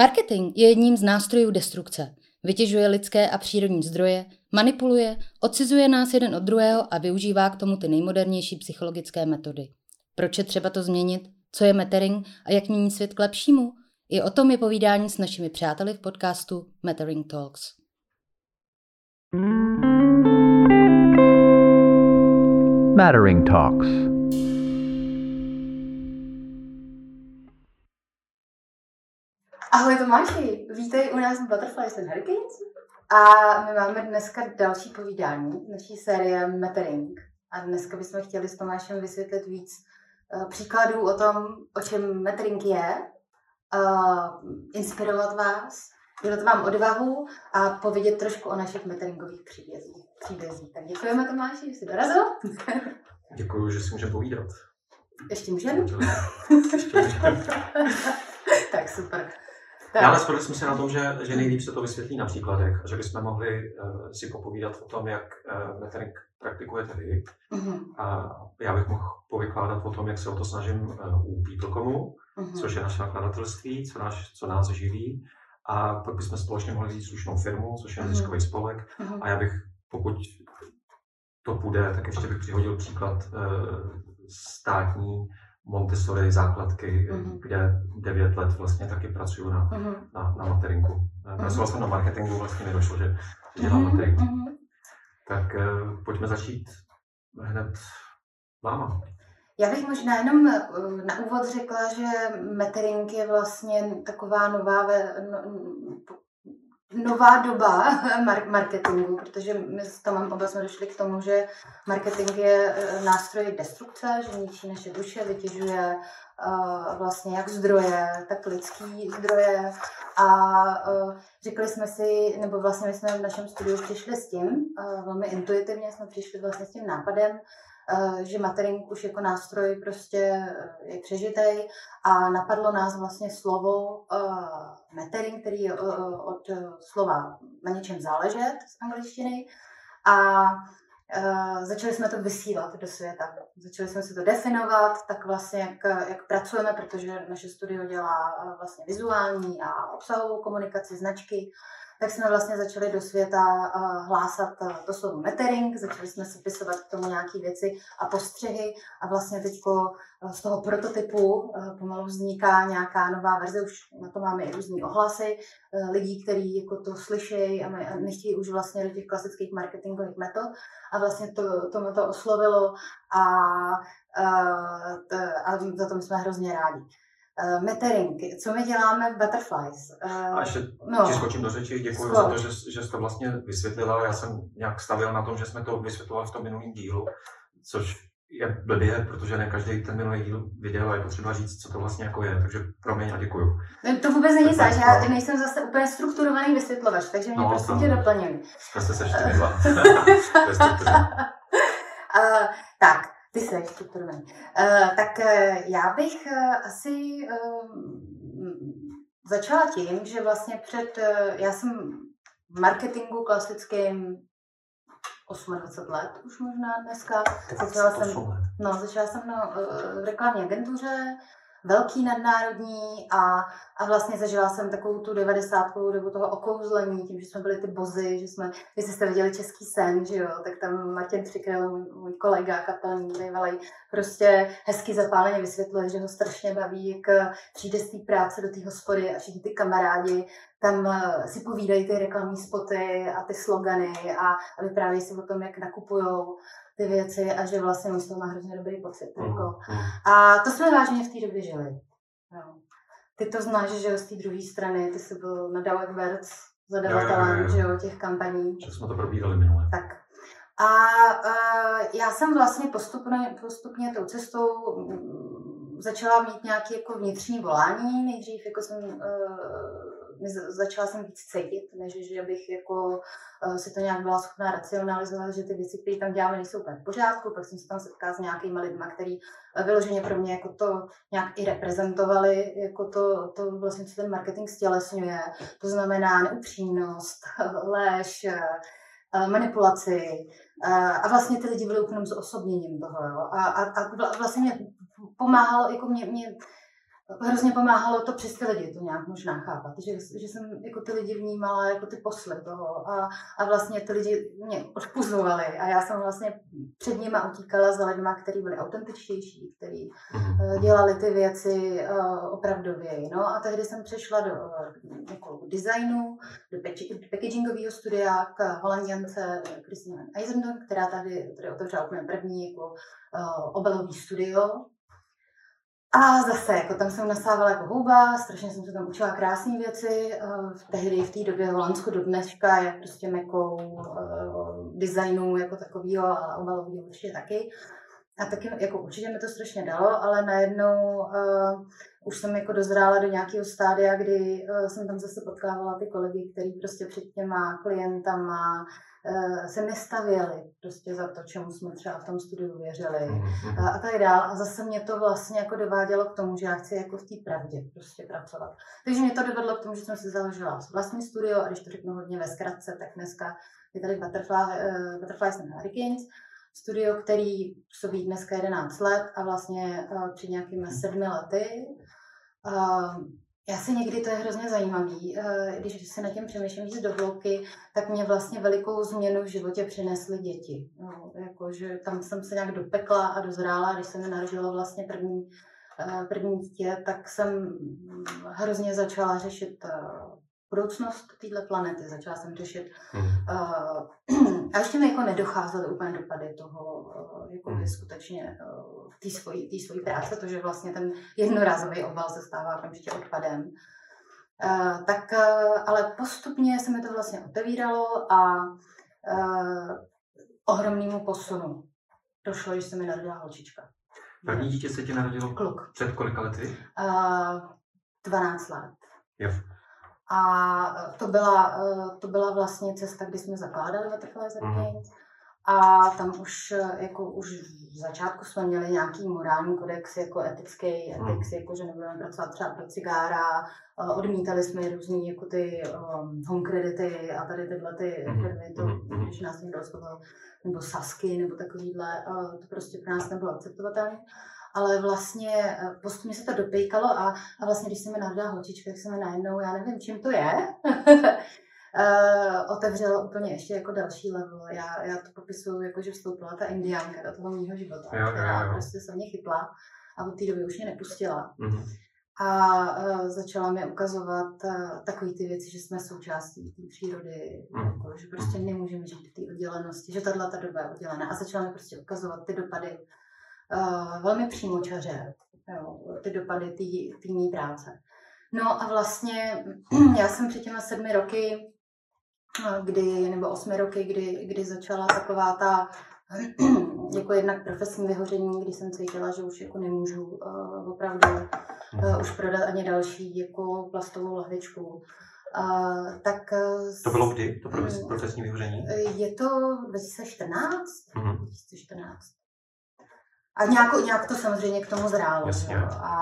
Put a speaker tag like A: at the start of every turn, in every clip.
A: Marketing je jedním z nástrojů destrukce. Vytěžuje lidské a přírodní zdroje, manipuluje, odcizuje nás jeden od druhého a využívá k tomu ty nejmodernější psychologické metody. Proč je třeba to změnit? Co je metering a jak mění svět k lepšímu? I o tom je povídání s našimi přáteli v podcastu Metering Talks.
B: Mattering Talks.
A: Ahoj Tomáši, vítej u nás v Butterflies and Hurricanes. A my máme dneska další povídání naší série Metering. A dneska bychom chtěli s Tomášem vysvětlit víc uh, příkladů o tom, o čem Metering je, uh, inspirovat vás, dělat vám odvahu a povědět trošku o našich meteringových příbězích. příbězích. Tak děkujeme Tomáši, že jsi dorazil.
C: Děkuji, že si můžeme povídat.
A: Ještě můžeme?
C: Ještě můžeme.
A: tak super.
C: Tak. Ale shodli jsme se na tom, že, že nejlíp se to vysvětlí na příkladech, že bychom mohli uh, si popovídat o tom, jak uh, metering praktikujete vy. Uh-huh. A já bych mohl povykládat o tom, jak se o to snažím uh, u Peoplecomu, uh-huh. což je naše nakladatelství, co, naš, co nás živí. A pak bychom společně mohli říct slušnou firmu, což je neziskový uh-huh. spolek. Uh-huh. A já bych, pokud to půjde, tak ještě bych přihodil příklad uh, státní Montessori základky, mm-hmm. kde 9 let vlastně taky pracuju na, mm-hmm. na, na materingku. Mm-hmm. Pracoval jsem na marketingu, vlastně mi došlo, že dělám mm-hmm. materingu. Mm-hmm. Tak uh, pojďme začít hned váma.
A: Já bych možná jenom eh, na úvod řekla, že metering je vlastně taková nová, no, nová doba marketingu, protože my s Tomem oba jsme došli k tomu, že marketing je e, nástroj destrukce, že ničí naše duše, vytěžuje uh, vlastně jak zdroje, tak lidský zdroje. A uh, řekli jsme si, nebo vlastně my jsme v našem studiu přišli s tím, velmi intuitivně jsme přišli vlastně s tím nápadem, Eh, že matering už jako nástroj prostě eh, je přežitej a napadlo nás vlastně slovo uh, metering, který je od slova na něčem záležet z angličtiny a uh, začali jsme to vysílat do světa. Začali jsme si to definovat, tak vlastně jak, jak pracujeme, protože naše studio dělá uh, vlastně vizuální a obsahovou komunikaci, značky, tak jsme vlastně začali do světa uh, hlásat uh, to slovo metering, začali jsme si pisovat k tomu nějaké věci a postřehy a vlastně teď uh, z toho prototypu pomalu vzniká nějaká nová verze, už na to máme i různý ohlasy lidí, kteří jako to slyšejí a, nechtějí už vlastně do těch klasických marketingových metod a vlastně to, tomu to oslovilo a, a, a za to jsme hrozně rádi. Uh, metering, co my děláme v Butterflies. Uh,
C: a ještě no, ti skočím do řeči, děkuji za to, že, že jsi to vlastně vysvětlila. Já jsem nějak stavil na tom, že jsme to vysvětlovali v tom minulém dílu, což je blbě, protože ne každý ten minulý díl viděl a je potřeba říct, co to vlastně jako je. Takže pro mě a děkuju.
A: No, to vůbec není zač, já nejsem zase úplně strukturovaný vysvětlovač, takže mě no, prostě tě doplňuji.
C: Zkuste se ještě dva.
A: uh, tak, ty jsi strukturovaný. Uh, tak uh, já bych uh, asi uh, začala tím, že vlastně před, uh, já jsem v marketingu klasickým 28 let už možná dneska.
C: Začala jsem,
A: no, začala jsem na, uh, v reklamní agentuře, velký nadnárodní a, a vlastně zažila jsem takovou tu devadesátkovou dobu toho okouzlení, tím, že jsme byli ty bozy, že jsme, jestli jste viděli Český sen, že jo, tak tam Martin Přikryl, můj, kolega kapelní, bývalý, prostě hezky zapáleně vysvětluje, že ho strašně baví, jak přijde z té práce do té hospody a všichni ty kamarádi tam eh, si povídají ty reklamní spoty a ty slogany a, a vyprávějí si o tom, jak nakupujou ty věci a že vlastně on z toho má hrozně dobrý pocit. Mm. Jako. Mm. A to jsme vážně v té době žili. No. Ty to znáš, že z té druhé strany, ty jsi byl na Dalek Verc zadavatelem že jo, těch kampaní.
C: Že jsme to probírali minule.
A: Tak. A uh, já jsem vlastně postupně, postupně tou cestou mm, začala mít nějaké jako vnitřní volání. Nejdřív jako jsem uh, začala jsem víc cítit, než že bych jako uh, si to nějak byla schopná racionalizovat, že ty věci, které tam děláme, nejsou úplně v pořádku. Pak jsem se tam setkala s nějakými lidmi, kteří uh, vyloženě pro mě jako to nějak i reprezentovali, jako to, to vlastně, co ten marketing stělesňuje. To znamená neupřímnost, lež, uh, manipulaci. A vlastně ty lidi byli úplně s osobněním toho. Jo. A, a, a vlastně mě pomáhalo, jako mě, mě hrozně pomáhalo to přes ty lidi to nějak možná chápat, že, že jsem jako ty lidi vnímala jako ty posly toho a, a vlastně ty lidi mě odpuzovali a já jsem vlastně před nima utíkala za lidma, kteří byli autentičtější, kteří uh, dělali ty věci uh, opravdově. No a tehdy jsem přešla do jako designu, do packagingového studia k holanděnce Christine Eisenberg, která tady, tady otevřela úplně první jako uh, obalový studio a zase, jako tam jsem nasávala jako houba, strašně jsem se tam učila krásné věci. Uh, tehdy v té době v Holandsku do dneška je prostě mekou uh, designu jako takového a obalového určitě taky. A taky jako určitě mi to strašně dalo, ale najednou uh, už jsem jako dozrála do nějakého stádia, kdy uh, jsem tam zase potkávala ty kolegy, který prostě před těma klientama uh, se nestavěli prostě za to, čemu jsme třeba v tom studiu věřili mm-hmm. a, tak dále. A zase mě to vlastně jako dovádělo k tomu, že já chci jako v té pravdě prostě pracovat. Takže mě to dovedlo k tomu, že jsem si založila vlastní studio a když to řeknu hodně ve zkratce, tak dneska je tady Butterfly, uh, Butterflies and Hurricanes, studio, který působí dneska 11 let a vlastně uh, před nějakými sedmi lety. Uh, já si někdy, to je hrozně zajímavý, uh, když se na tím přemýšlím víc do hloubky, tak mě vlastně velikou změnu v životě přinesly děti. No, jako, že tam jsem se nějak dopekla a dozrála, když se mi narodilo vlastně první, první dítě, tak jsem hrozně začala řešit budoucnost této planety. Začala jsem řešit. Mm. Uh, a ještě mi jako nedocházely úplně dopady toho, uh, jako mm. skutečně uh, té svojí, svojí práce, to, že vlastně ten jednorázový obal se stává okamžitě odpadem. Uh, tak, uh, ale postupně se mi to vlastně otevíralo a uh, ohromnému posunu došlo, že se mi narodila holčička.
C: První dítě se ti narodilo
A: Kluk.
C: před kolika lety?
A: Uh, 12 let.
C: Jo.
A: A to byla, to byla vlastně cesta, kdy jsme zakládali Butterflies mm. A tam už, jako už v začátku jsme měli nějaký morální kodex, jako etický, mm. etiks, jako že nebudeme pracovat třeba pro cigára, odmítali jsme různý jako ty um, home credity a tady tyhle ty mm. firmy, to, mm. když nás někdo oslovil, nebo Sasky, nebo takovýhle, to prostě pro nás nebylo akceptovatelné ale vlastně eh, postupně se to dopejkalo a, a vlastně, když se mi narodila holčička, tak se mi najednou, já nevím, čím to je, uh, otevřelo úplně ještě jako další level. Já, já to popisuju jako, že vstoupila ta indiánka do toho mého života,
C: jo, jo, která
A: jo. prostě se mě chytla a od té doby už mě nepustila. Mm-hmm. A uh, začala mi ukazovat uh, takové ty věci, že jsme součástí té přírody, mm. jako, že prostě mhm. nemůžeme žít v té oddělenosti, že tahle ta doba je oddělená. A začala mi prostě ukazovat ty dopady uh, velmi přímočaře, jo, ty dopady té mý práce. No a vlastně já jsem před těmi sedmi roky, eh, kdy, nebo osmi roky, kdy, kdy začala taková ta jako jednak profesní vyhoření, kdy jsem cítila, že už jako nemůžu uh, opravdu uh, už prodat ani další jako plastovou lahvičku. Uh, tak,
C: to bylo kdy, to profesní vyhoření?
A: Je to 2014. Mm-hmm. 2014. A nějak, nějak to samozřejmě k tomu zrálo.
C: Jasně.
A: A,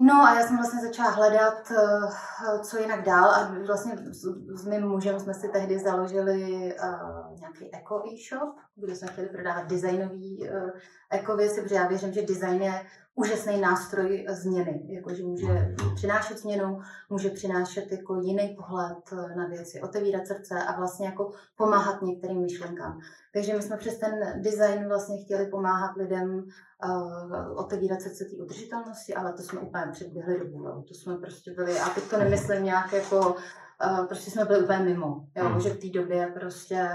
A: no a já jsem vlastně začala hledat, eh, co jinak dál a vlastně s, s mým mužem jsme si tehdy založili uh, nějaký eco e-shop, kde jsme chtěli prodávat designový uh, eco věci, protože já věřím, že design je úžasný nástroj změny, jako že může přinášet změnu, může přinášet jako jiný pohled na věci, otevírat srdce a vlastně jako pomáhat některým myšlenkám. Takže my jsme přes ten design vlastně chtěli pomáhat lidem uh, otevírat srdce té udržitelnosti, ale to jsme úplně předběhli dobu. Jo. To jsme prostě byli, a teď to nemyslím nějak jako, uh, prostě jsme byli úplně mimo. Jo, mm. že v té době prostě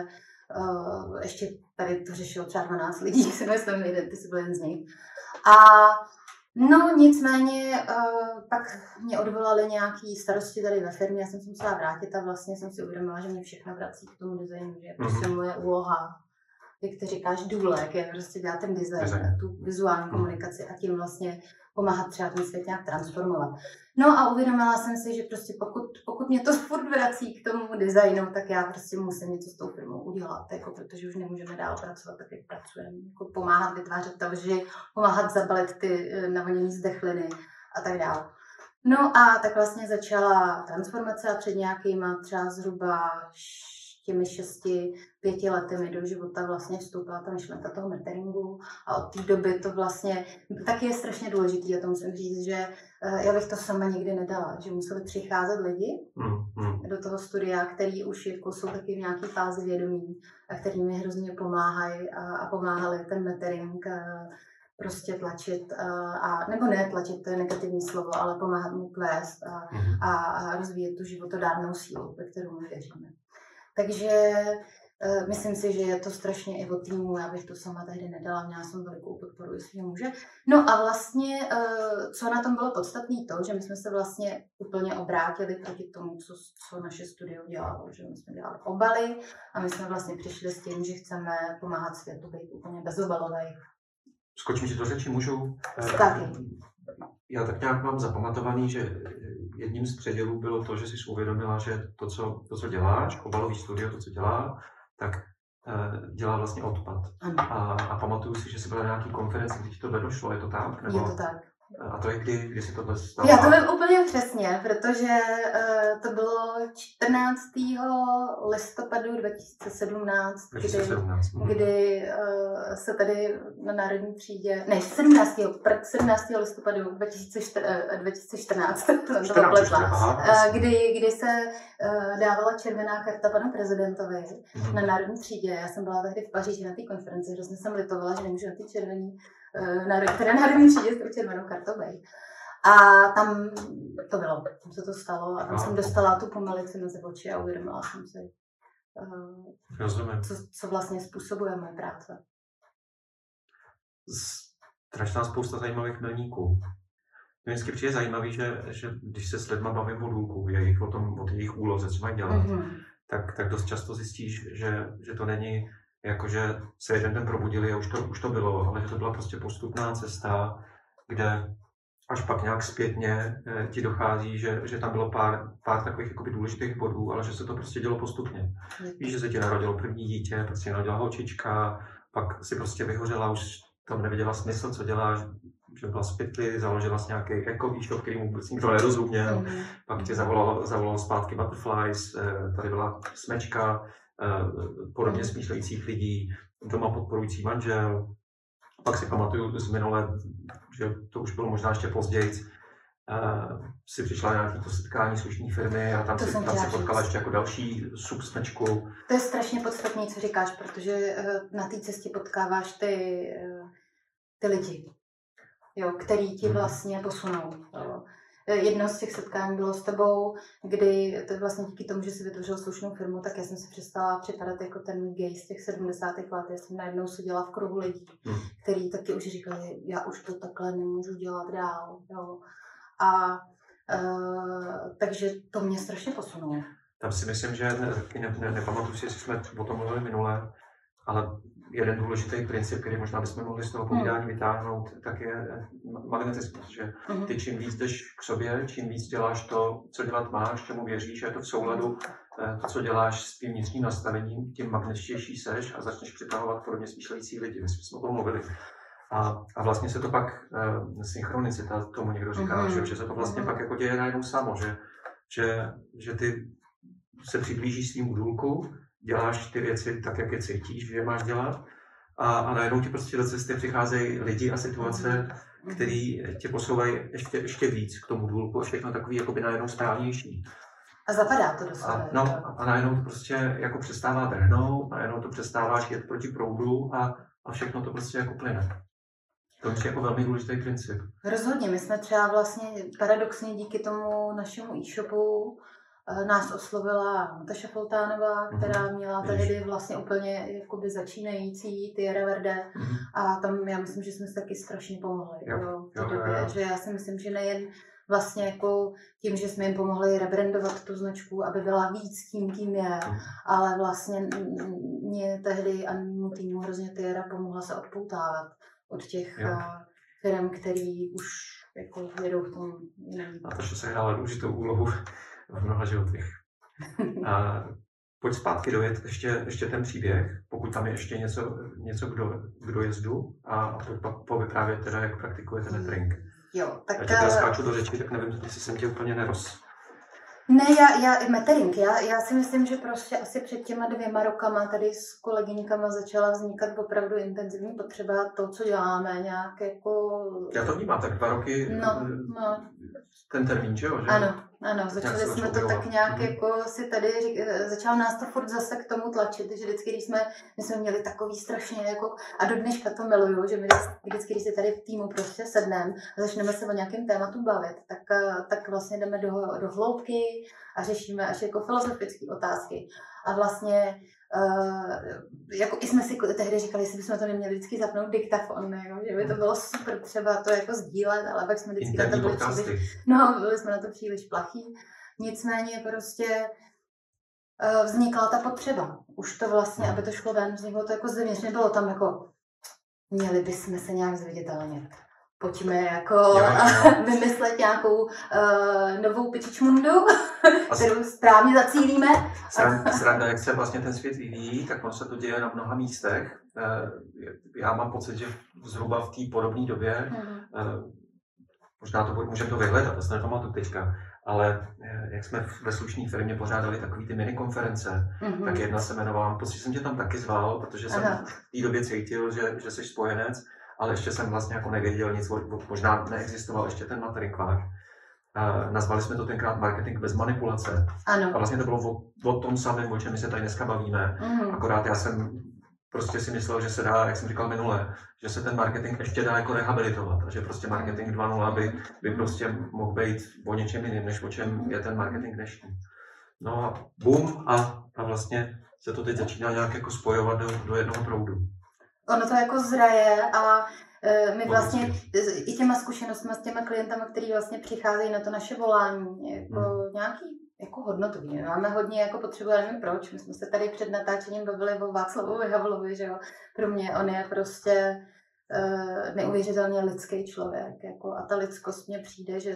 A: uh, ještě tady to řešilo třeba 12 lidí, si myslím, ty jsi byl jeden z nich. A No nicméně uh, pak mě odvolali nějaký starosti tady ve firmě, já jsem se musela vrátit a vlastně jsem si uvědomila, že mě všechno vrací k tomu designu, že prostě mm-hmm. moje úloha, jak ty říkáš, důlek, je prostě dělat ten design, tu vizuální mm-hmm. komunikaci a tím vlastně pomáhat třeba ten svět nějak transformovat. No a uvědomila jsem si, že prostě pokud, pokud mě to furt vrací k tomu designu, tak já prostě musím něco s tou firmou udělat, jako protože už nemůžeme dál pracovat tak, jak pracujeme. Jako pomáhat vytvářet talži, pomáhat zabalit ty eh, navoněné zdechliny a tak dále. No a tak vlastně začala transformace a před nějakýma třeba zhruba těmi šesti, pěti lety mi do života vlastně vstoupila ta myšlenka toho meteringu a od té doby to vlastně taky je strašně důležitý, a to musím říct, že eh, já bych to sama nikdy nedala, že museli přicházet lidi mm, mm. do toho studia, který už jako jsou taky v nějaké fázi vědomí a který mi hrozně pomáhají a, a pomáhali ten metering a, prostě tlačit, a, a nebo ne tlačit, to je negativní slovo, ale pomáhat mu kvést a, mm. a, a rozvíjet tu životodárnou sílu, ve kterou my věříme. Takže uh, myslím si, že je to strašně i o týmu, já bych to sama tehdy nedala, měla jsem velikou podporu svého muže. No a vlastně, uh, co na tom bylo podstatné, to, že my jsme se vlastně úplně obrátili proti tomu, co, co naše studio dělalo, že my jsme dělali obaly a my jsme vlastně přišli s tím, že chceme pomáhat světu být úplně bezobalový.
C: Skočím si do řeči, můžu?
A: Taky.
C: Já tak nějak mám zapamatovaný, že jedním z předělů bylo to, že jsi uvědomila, že to, co, to, co děláš, obalový studio, to, co dělá, tak uh, dělá vlastně odpad. A, a pamatuju si, že jsi byla na nějaký konferenci, kdy ti to došlo, je to tak?
A: Nebo... Je to tak.
C: A to je kdy, kdy si to stalo?
A: Já to vím úplně přesně, protože uh, to bylo 14. listopadu 2017,
C: 2017
A: kdy, mm. kdy uh, se tady na Národní třídě, ne, 17. 17. listopadu 2014, 2014 to zapletla, uh, kdy, kdy se uh, dávala červená karta panu prezidentovi mm. na Národní třídě. Já jsem byla tehdy v Paříži na té konferenci, hrozně jsem litovala, že nemůžu na ty červený Eh, na, teda národní třídě s tou červenou kartou. A tam to bylo, tam se to stalo a tam jsem dostala tu pomelici mezi oči a uvědomila jsem si,
C: uh,
A: co, co vlastně způsobuje moje práce.
C: Strašná spousta zajímavých milníků. Mě vždycky přijde zajímavý, že, že když se s lidma bavím o důlku, jejich, o, tom, o jejich úloze, co mají dělat, mm-hmm. tak, tak dost často zjistíš, že, že to není jakože se jeden den probudili a už to, už to bylo, ale že to byla prostě postupná cesta, kde až pak nějak zpětně eh, ti dochází, že, že tam bylo pár, pár takových jakoby důležitých bodů, ale že se to prostě dělo postupně. Víš, že se ti narodilo první dítě, pak si narodila holčička, pak si prostě vyhořela, už tam neviděla smysl, co děláš, že byla zpětli, založila si nějaký jako e-shop, který mu vůbec nikdo nerozuměl, mm. pak tě zavolal, zavolal zpátky Butterflies, eh, tady byla smečka, podobně smýšlejících lidí, doma podporující manžel. Pak si pamatuju z minule, že to už bylo možná ještě později, uh, si přišla nějaké to setkání slušní firmy a tam to si, tam si potkala ještě jako další subsmečku.
A: To je strašně podstatné, co říkáš, protože uh, na té cestě potkáváš ty, uh, ty lidi, jo, který ti mhm. vlastně posunou. Jo. Eh, jedno z těch setkání bylo s tebou, kdy to vlastně díky tomu, že si vytvořil slušnou firmu, tak já jsem si přestala připadat jako ten gay z těch 70. let. Já jsem najednou seděla v kruhu lidí, hmm. který taky už říkali, já už to takhle nemůžu dělat dál. Jo. A uh, takže to mě strašně posunulo.
C: Tam si myslím, že ne, ne, ne, nepamatuji si, jestli jsme o tom mluvili minule, ale jeden důležitý princip, který možná bychom mohli z toho povídání hmm. vytáhnout, tak je eh, magnetismus, že hmm. ty čím víc jdeš k sobě, čím víc děláš to, co dělat máš, čemu věříš, je to v souladu, eh, to, co děláš s tím vnitřním nastavením, tím magnetičtější seš a začneš přitahovat podobně smýšlející lidi. My jsme o tom mluvili. A, a vlastně se to pak uh, synchronicita, tomu někdo říká, mm-hmm. že, že se to vlastně mm-hmm. pak jako děje najednou samo, že, že, že ty se přiblížíš svým údulku, děláš ty věci tak, jak je cítíš, že máš dělat a, a najednou ti prostě do cesty přicházejí lidi a situace, které tě posouvají ještě, ještě víc k tomu důlku a všechno takový jakoby najednou správnější.
A: A zapadá to do sebe.
C: A, no, a najednou to prostě jako přestává drhnout, najednou to přestáváš jet proti proudu a, a všechno to prostě jako plyne. To je jako velmi důležitý princip.
A: Rozhodně, my jsme třeba vlastně paradoxně díky tomu našemu e-shopu nás oslovila Natasha Foltánová, mhm. která měla tehdy vlastně úplně jakoby začínající Tierra Verde mm-hmm. a tam já myslím, že jsme se taky strašně pomohli jo, jo, v té době, jo, jo. že já si myslím, že nejen vlastně jako tím, že jsme jim pomohli rebrandovat tu značku, aby byla víc tím, kým je, mm. ale vlastně mě tehdy a mému týmu hrozně Tierra pomohla se odpoutávat od těch jo. Eh, firm, který už jako jedou v tom jiném.
C: A to, že se hrála důležitou úlohu mnoha životech. A pojď zpátky dojet ještě, ještě ten příběh, pokud tam je ještě něco, něco kdo, kdo jezdu a pojď pak povyprávět teda, jak praktikujete netrink.
A: Jo, tak...
C: Já ti teda skáču do řeči, tak nevím, jestli jsem tě úplně neroz...
A: Ne, já, já metering, já, já si myslím, že prostě asi před těma dvěma rokama tady s kolegyňkama začala vznikat opravdu intenzivní potřeba to, co děláme, nějak jako...
C: Já to vnímám, tak dva roky
A: no, no.
C: Ten termín, že jo? Že?
A: Ano, ano, začali jsme to tak nějak mm. jako si tady, začalo nás to furt zase k tomu tlačit, že vždycky, když jsme, my jsme měli takový strašně jako, a do dneška to miluju, že my vždycky, když si tady v týmu prostě sedneme a začneme se o nějakém tématu bavit, tak, tak vlastně jdeme do, do hloubky a řešíme až jako filozofické otázky. A vlastně Uh, jako i jsme si tehdy říkali, jestli bychom to neměli vždycky zapnout diktafon, ne, že by to bylo super třeba to jako sdílet, ale pak jsme vždycky na to byli příliš, no, byli jsme na to příliš plachý. Nicméně prostě uh, vznikla ta potřeba. Už to vlastně, aby to šlo ven, vzniklo to jako zevnitř, nebylo tam jako měli bychom se nějak zviditelnit pojďme jako jo, jo. vymyslet nějakou uh, novou pičičmundu, kterou správně zacílíme.
C: Sranda, jak se vlastně ten svět vyvíjí, tak ono se to děje na mnoha místech. Uh, já mám pocit, že zhruba v té podobné době, uh, možná to můžeme to vyhledat, to se nepamatuju teďka, ale jak jsme ve slušné firmě pořádali takové ty mini konference, mm-hmm. tak jedna se jmenovala, pocit jsem tě tam taky zval, protože jsem Aha. v té době cítil, že, že jsi spojenec ale ještě jsem vlastně jako nevěděl nic, možná neexistoval ještě ten materikvák. Uh, nazvali jsme to tenkrát marketing bez manipulace.
A: Ano.
C: A vlastně to bylo o, o tom samém, o čem my se tady dneska bavíme. Mm. Akorát já jsem prostě si myslel, že se dá, jak jsem říkal minule, že se ten marketing ještě dá jako rehabilitovat a že prostě marketing 2.0 by, by prostě mohl být o něčem jiným, než o čem je ten marketing dnešní. No a boom a, a vlastně se to teď začíná nějak jako spojovat do, do jednoho proudu
A: ono to jako zraje a e, my vlastně i těma zkušenostmi s těma klientama, který vlastně přicházejí na to naše volání, jako hmm. nějaký jako hodnotový. Máme hodně, jako potřebujeme, nevím proč, my jsme se tady před natáčením bavili o Václavovi Havlovi, že jo. Pro mě on je prostě uh, neuvěřitelně lidský člověk, jako a ta lidskost mně přijde, že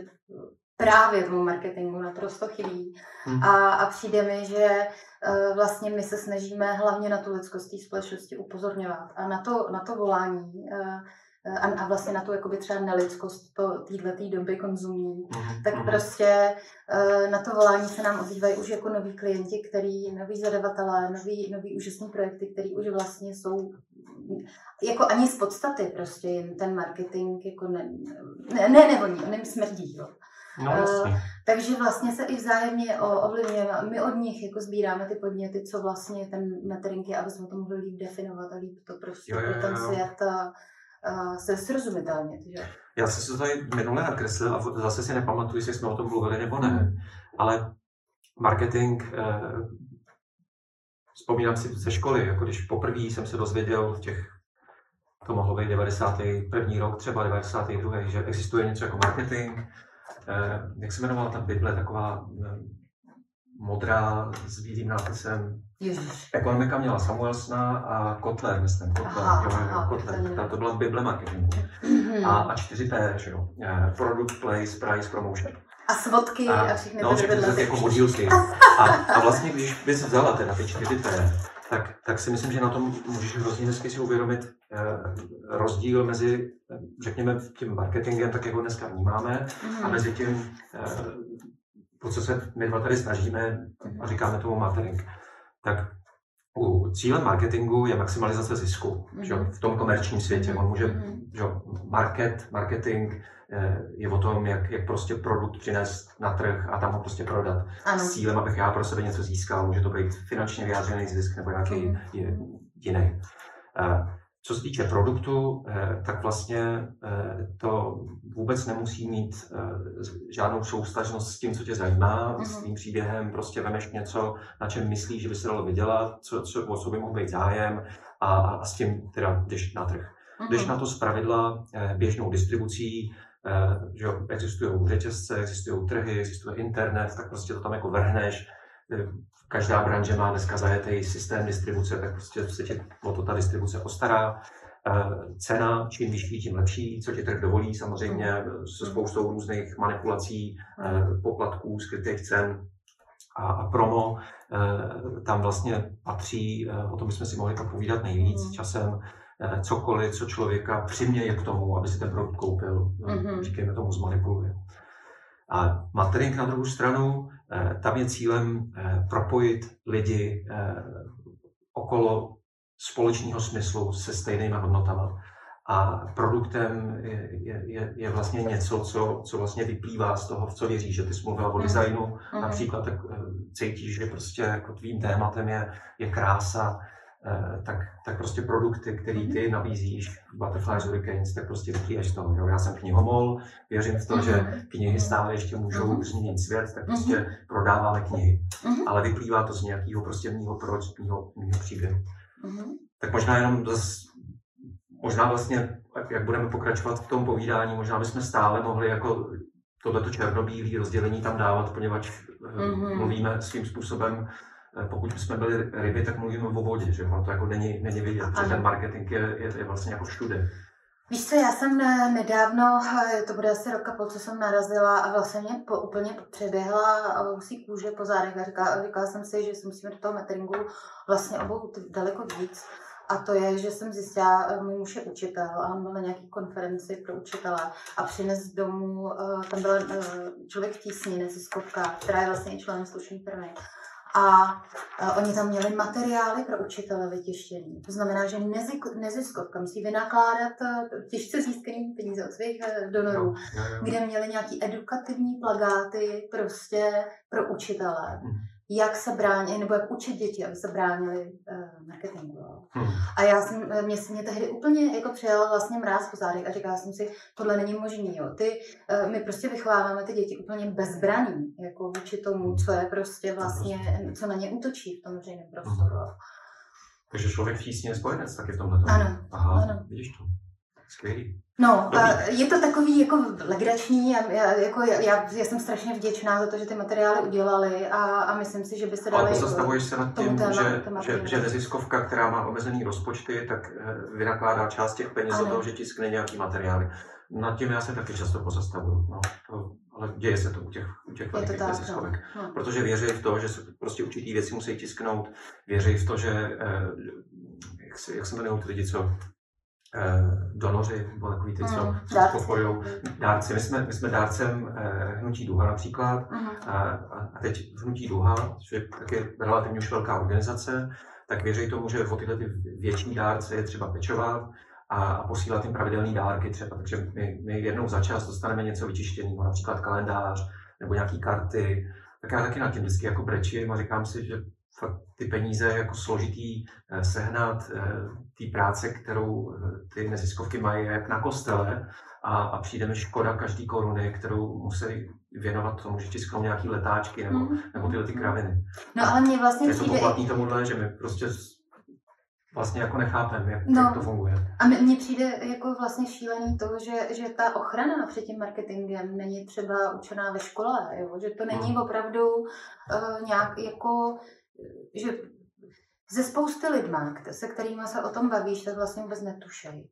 A: právě tomu marketingu naprosto chybí. Hmm. A, a přijde mi, že uh, vlastně my se snažíme hlavně na tu lidskost té společnosti upozorňovat a na to, na to volání uh, a, a vlastně na tu jakoby třeba nelidskost této doby konzumní, mm-hmm. tak mhm. prostě uh, na to volání se nám ozývají už jako noví klienti, který, noví zadavatelé, noví, noví úžasní projekty, který už vlastně jsou jako ani z podstaty prostě jim ten marketing jako ne, ne, ne nevoní, on jim smrdí. Jo.
C: No, uh,
A: takže vlastně se i vzájemně ovlivňujeme. My od nich jako sbíráme ty podněty, co vlastně ten metering je, aby jsme to mohli líp definovat a líp to prostě jo, jo, jo. ten svět a, a se srozumitelně. Že?
C: Já jsem se to tady minule nakreslil a zase si nepamatuju, jestli jsme o tom mluvili nebo ne, ale marketing, eh, vzpomínám si ze školy, jako když poprvé jsem se dozvěděl v těch to mohlo být 91. rok, třeba 92. že existuje něco jako marketing, Eh, jak se jmenovala ta Bible, taková eh, modrá s bílým nápisem. Ekonomika měla Samuelsna a Kotler, myslím. Kotler, aha, jo, aha, Kotler. Ta, to byla Bible marketingu. Mm-hmm. A, a 4P, že jo. Eh, product, place, price, promotion.
A: A svodky a, a všechny
C: no, všechny ty jako modílky. A, a vlastně, když bys vzala teda ty 4P, tak, tak si myslím, že na tom můžeš hrozně hezky si uvědomit eh, rozdíl mezi, řekněme, tím marketingem, tak jak ho dneska vnímáme, mm. a mezi tím, eh, po co se my dva tady snažíme a říkáme tomu marketing. Tak u cílem marketingu je maximalizace zisku mm. že, v tom komerčním světě. On může, mm. že, market, marketing Eh, je o tom, jak, jak prostě produkt přinést na trh a tam ho prostě prodat. Ano. S cílem, abych já pro sebe něco získal. Může to být finančně vyjádřený zisk nebo nějaký mm. jiný. Eh, co se týče produktu, eh, tak vlastně to vůbec nemusí mít žádnou soustažnost s tím, co tě zajímá, mm. s tím příběhem. Prostě vemeš něco, na čem myslíš, že by se dalo vydělat, co, co, o co by mohl být zájem a, a s tím teda jdeš na trh. Jdeš mhm. na to z pravidla běžnou distribucí, Eh, že existují řetězce, existují trhy, existuje internet, tak prostě to tam jako vrhneš. Eh, každá branže má dneska zajetý systém distribuce, tak prostě se tě o to ta distribuce postará. Eh, cena, čím vyšší, tím lepší, co ti trh dovolí, samozřejmě se spoustou různých manipulací, poplatků, skrytých cen a, a promo. Tam vlastně patří, o tom bychom si mohli povídat nejvíc mm. časem, Eh, cokoliv, co člověka přiměje k tomu, aby si ten produkt koupil, mm-hmm. říkejme tomu zmanipuluje. A matering na druhou stranu tam je cílem propojit lidi okolo společného smyslu se stejnými hodnotami. A produktem je, je, je vlastně něco, co, co vlastně vyplývá z toho, v co věříš, že ty jsi mluvila o mhm. designu, mm. například tak eh, cítíš, že prostě jako tvým tématem je, je krása, eh, tak, tak prostě produkty, který ty mhm. nabízíš, Butterflies Hurricanes, tak prostě z toho. Jo? Já jsem knihomol, věřím v to, že mhm. knihy stále ještě můžou změnit svět, tak prostě prodáváme knihy. Ale vyplývá to z nějakého prostě mýho proč, mýho, mýho příběhu. Tak možná jenom zase možná vlastně, jak budeme pokračovat v tom povídání, možná bychom stále mohli jako tohleto černobílé rozdělení tam dávat, poněvadž mm-hmm. mluvíme svým způsobem, eh, pokud jsme byli ryby, tak mluvíme o vodě, že ono to jako není, není vidět, že ten marketing je, je, je vlastně jako všude.
A: Víš co, já jsem nedávno, eh, to bude asi roka půl, co jsem narazila a vlastně mě po, úplně přeběhla husí kůže po zádech a říkala, říkala jsem si, že si musíme do toho meteringu vlastně obou daleko víc. A to je, že jsem zjistila, eh, můj muž je učitel a on byl na nějaké konferenci pro učitele a přines domů, eh, tam byl eh, člověk v tísni, neziskovka, která je vlastně členem slušné firmy. A oni tam měli materiály pro učitele vytištění. To znamená, že neziskovka musí vynakládat těžce získané peníze od svých donorů, no, no, no. kde měli nějaký edukativní plagáty prostě pro učitele. Hmm jak se bránit, nebo jak učit děti, aby se bránili uh, marketingu. Hmm. A já jsem, eh, mě, mě tehdy úplně jako přijel vlastně mráz po zádech a říkala jsem si, tohle není možný, jo. Ty, uh, my prostě vychováváme ty děti úplně bezbraný, jako vůči tomu, co je prostě vlastně, co na ně útočí v tom veřejném prostoru. Hmm.
C: Takže člověk v tísni je spojenec taky v tomhle.
A: Ano,
C: Aha,
A: ano.
C: vidíš to. Skvělý.
A: No, je to takový jako legrační a já, jako já, já, jsem strašně vděčná za to, že ty materiály udělali a, a myslím si, že by se dali...
C: Ale pozastavuješ se nad tím, téma, že, že, že neziskovka, která má omezený rozpočty, tak eh, vynakládá část těch peněz za toho, že tiskne nějaký materiály. Nad tím já se taky často pozastavuju. No, to, ale děje se to u těch, u těch velikých neziskovek. No. no. Protože věří v to, že se prostě určitý věci musí tisknout, věří v to, že, eh, jak se, jak se jmenují ty lidi, co donoři, nebo takový ty, co, mm, co spokojují dárci. My jsme, my jsme dárcem eh, Hnutí Duha například mm. a, a teď Hnutí Duha, což je taky relativně už velká organizace, tak věří tomu, že o tyhle ty větší dárce je třeba pečovat a, a posílat jim pravidelné dárky třeba. Takže my, my jednou za čas dostaneme něco vyčištěného, například kalendář nebo nějaké karty. Tak já taky na tím vždycky jako brečím a říkám si, že fakt ty peníze jako složitý eh, sehnat, eh, té práce, kterou eh, ty neziskovky mají jak na kostele a, a přijde mi škoda každý koruny, kterou musí věnovat tomu, že tisknou nějaký letáčky nebo, mm. nebo tyhle ty kraviny.
A: No ale mě vlastně
C: je to poplatný tomuhle, že my prostě vlastně jako nechápem, jak, no. jak to funguje.
A: A mně přijde jako vlastně šílený to, že, že ta ochrana před tím marketingem není třeba učená ve škole, jo? že to není hmm. opravdu uh, nějak jako že ze spousty lidma, se kterými se o tom bavíš, tak vlastně vůbec netušej.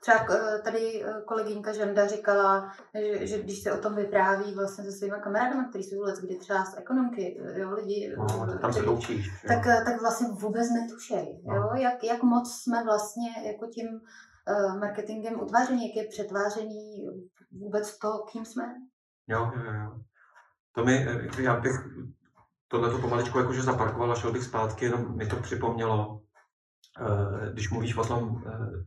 A: Třeba eh, tady eh, kolegyňka Žanda říkala, že, že když se o tom vypráví vlastně se svými kamarádama, kteří jsou let, kdy třeba z ekonomky, eh, jo, lidi,
C: no, tam se doučíš,
A: tak, tak vlastně vůbec netušej, no. jo, jak, jak moc jsme vlastně jako tím uh, marketingem utváření, jak je přetváření vůbec to, kým jsme.
C: Jo, jo, jo. To mi, já bych tohle to pomaličku jakože zaparkoval a šel bych zpátky, jenom mi to připomnělo, eh, když mluvíš o tom, eh,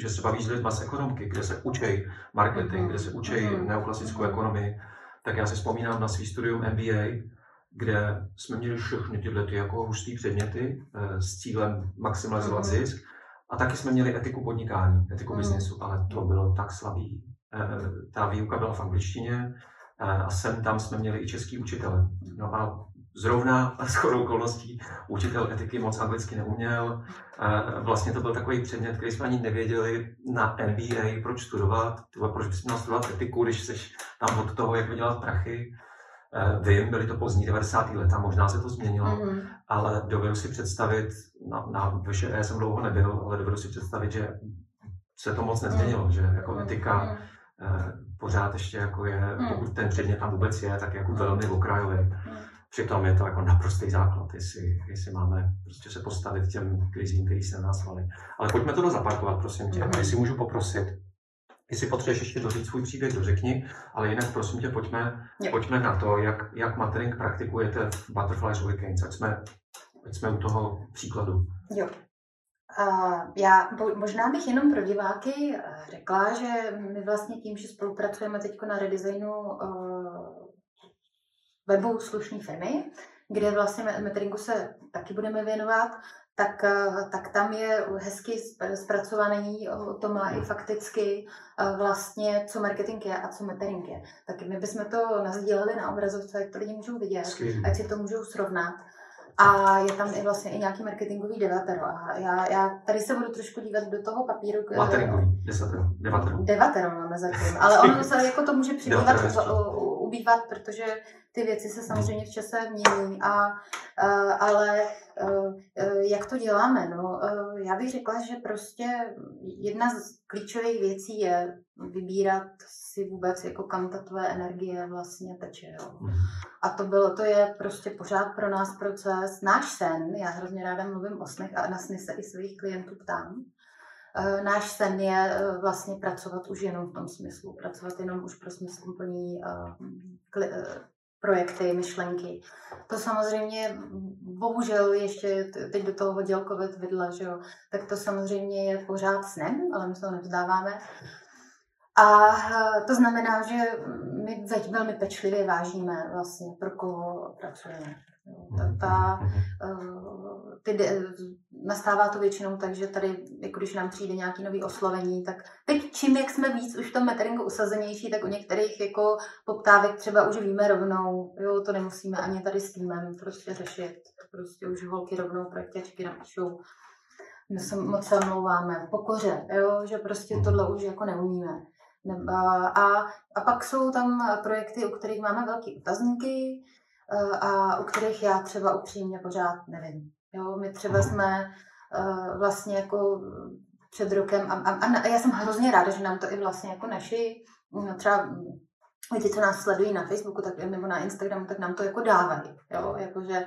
C: že se bavíš s lidmi z ekonomky, kde se učí marketing, kde se učí mm-hmm. neoklasickou ekonomii, tak já si vzpomínám na svý studium MBA, kde jsme měli všechny tyhle ty jako hustý předměty eh, s cílem maximalizovat mm-hmm. zisk. A taky jsme měli etiku podnikání, etiku mm-hmm. biznesu, ale to bylo tak slabý. Ta výuka byla v angličtině a sem tam jsme měli i český učitele. No a Zrovna s chodou okolností učitel etiky moc anglicky neuměl. Vlastně to byl takový předmět, který jsme ani nevěděli na MBA, proč studovat, proč bys měl studovat etiku, když jsi tam od toho, jak vydělat prachy. E, vím, byly to pozdní 90. leta, možná se to změnilo, mm-hmm. ale dovedu si představit, na, na VŠE jsem dlouho nebyl, ale dovedu si představit, že se to moc nezměnilo, mm-hmm. že jako mhm. etika mm-hmm. pořád ještě jako je, mhm. pokud ten předmět tam vůbec je, tak jako velmi okrajový. Mm-hmm. Přitom je to jako naprostý základ, jestli, jestli máme prostě se postavit těm krizím, který se na nás valí. Ale pojďme to zaparkovat, prosím tě. Mm-hmm. Jestli můžu poprosit, Jestli potřebuješ ještě doříct svůj příběh, dořekni, ale jinak prosím tě, pojďme, pojďme na to, jak, jak matering praktikujete v Butterflies Weekends, ať jsme, ať jsme u toho příkladu.
A: Jo. Uh, já možná bych jenom pro diváky eh, řekla, že my vlastně tím, že spolupracujeme teď na redesignu uh, webu slušné firmy, kde vlastně meteringu se taky budeme věnovat, tak, eh, tak tam je hezky zpracovaný, to má i fakticky eh, vlastně, co marketing je a co metering je. Tak my bychom to nazdíleli na obrazovce, ať to lidi můžou vidět, Skvělý. ať si to můžou srovnat. A je tam i vlastně i nějaký marketingový devatero. A já, já tady se budu trošku dívat do toho papíru.
C: Marketingový, desatero, devatero.
A: Devatero máme zatím, ale ono se jako to může přibývat, ubývat, protože ty věci se samozřejmě v čase mění, a, a, ale jak to děláme? No, já bych řekla, že prostě jedna z klíčových věcí je vybírat si vůbec, jako kam ta tvoje energie vlastně teče. Jo. A to bylo, to je prostě pořád pro nás proces, náš sen, já hrozně ráda mluvím o snech a na sny se i svých klientů ptám, náš sen je vlastně pracovat už jenom v tom smyslu, pracovat jenom už pro smysluplný projekty, myšlenky. To samozřejmě, bohužel ještě teď do toho hodil COVID vidla, že jo, tak to samozřejmě je pořád snem, ale my se to nevzdáváme. A to znamená, že my velmi pečlivě vážíme vlastně, pro koho pracujeme. Ta, ta, eh, ty, nastává to většinou tak, že tady, jako když nám přijde nějaký nový oslovení, tak teď čím, jak jsme víc už v tom meteringu usazenější, tak u některých jako poptávek třeba už víme rovnou, jo, to nemusíme ani tady s týmem prostě řešit. Prostě už holky rovnou projektěčky napíšou, my se moc omlouváme, pokoře, jo, že prostě tohle už jako neumíme. A, a pak jsou tam projekty, u kterých máme velké otazníky, a u kterých já třeba upřímně pořád nevím. Jo, my třeba jsme uh, vlastně jako před rokem, a, a, a já jsem hrozně ráda, že nám to i vlastně jako naši, no třeba lidi, co nás sledují na Facebooku tak, nebo na Instagramu, tak nám to jako dávají. Jo, jakože Eh,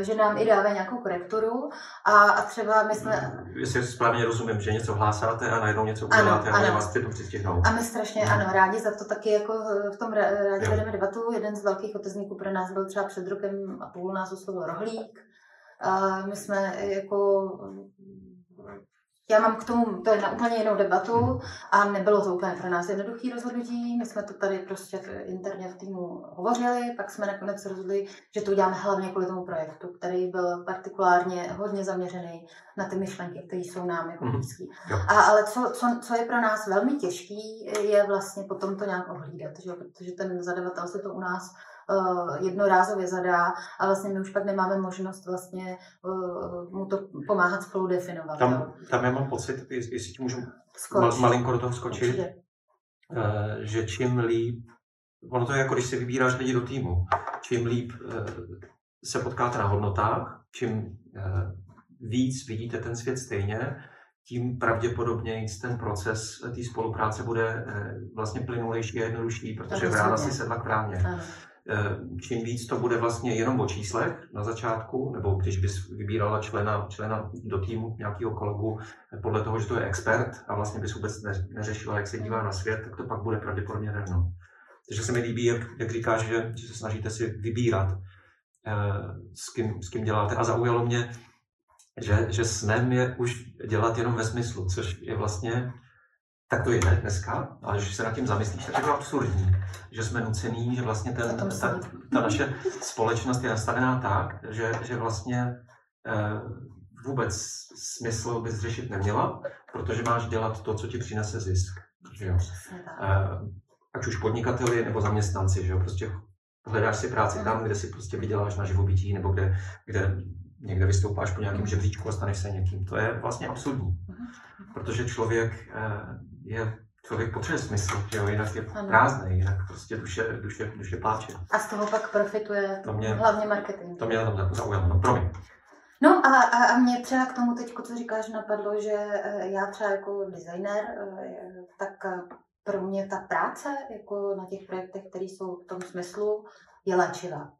A: že nám i dávají nějakou korekturu a, a třeba my jsme...
C: Jestli správně rozumím, že něco hlásáte a najednou něco uděláte ano, a vás přitom přistihnout.
A: A my strašně, ano, rádi za to taky jako v tom rádi vedeme debatu. Jeden z velkých otazníků pro nás byl třeba před rokem a půl nás oslovil Rohlík. A my jsme jako já mám k tomu, to je na úplně jinou debatu a nebylo to úplně pro nás jednoduché rozhodnutí. My jsme to tady prostě interně v týmu hovořili, pak jsme nakonec rozhodli, že to uděláme hlavně kvůli tomu projektu, který byl partikulárně hodně zaměřený na ty myšlenky, které jsou nám jako mhm. blízký. A, ale co, co, co, je pro nás velmi těžký, je vlastně potom to nějak ohlídat, že? protože ten zadavatel se to u nás jednorázově zadá a vlastně my už pak nemáme možnost vlastně uh, mu to pomáhat spolu definovat.
C: Tam, tam já mám pocit, jestli ti můžu mal, malinko do toho skočit, uh, že čím líp, ono to je jako když si vybíráš lidi do týmu, čím líp se potkáte na hodnotách, čím víc vidíte ten svět stejně, tím pravděpodobně ten proces té spolupráce bude vlastně plynulejší a jednodušší, protože rána si sedla k rámě. Eh, čím víc to bude vlastně jenom o číslech na začátku, nebo když bys vybírala člena, člena do týmu nějakého kolegu podle toho, že to je expert a vlastně bys vůbec neřešila, jak se dívá na svět, tak to pak bude pravděpodobně rovno. Takže se mi líbí, jak, jak říkáš, že, že se snažíte si vybírat, eh, s, kým, s kým děláte. A zaujalo mě, že, že snem je už dělat jenom ve smyslu, což je vlastně tak to je dneska, ale když se nad tím zamyslíš, tak je to absurdní, že jsme nucený, že vlastně ten, ta, ta naše společnost je nastavená tak, že, že vlastně eh, vůbec smysl bys řešit neměla, protože máš dělat to, co ti přinese zisk. Že jo? Eh, ať už podnikateli nebo zaměstnanci, že jo? prostě hledáš si práci tam, kde si prostě vyděláš na živobytí, nebo kde, kde někde vystoupáš po nějakém žebříčku a staneš se někým. To je vlastně absurdní, mhm. protože člověk eh, je člověk potřebuje smysl, že jo, jinak je prázdný, jinak prostě duše, duše, duše pláče.
A: A z toho pak profituje to mě, hlavně marketing.
C: To mě na tom zaujalo, no promiň.
A: No a, a, a mě třeba k tomu teď, co říkáš, napadlo, že eh, já třeba jako designer, eh, tak eh, pro mě ta práce jako na těch projektech, které jsou v tom smyslu, je léčivá.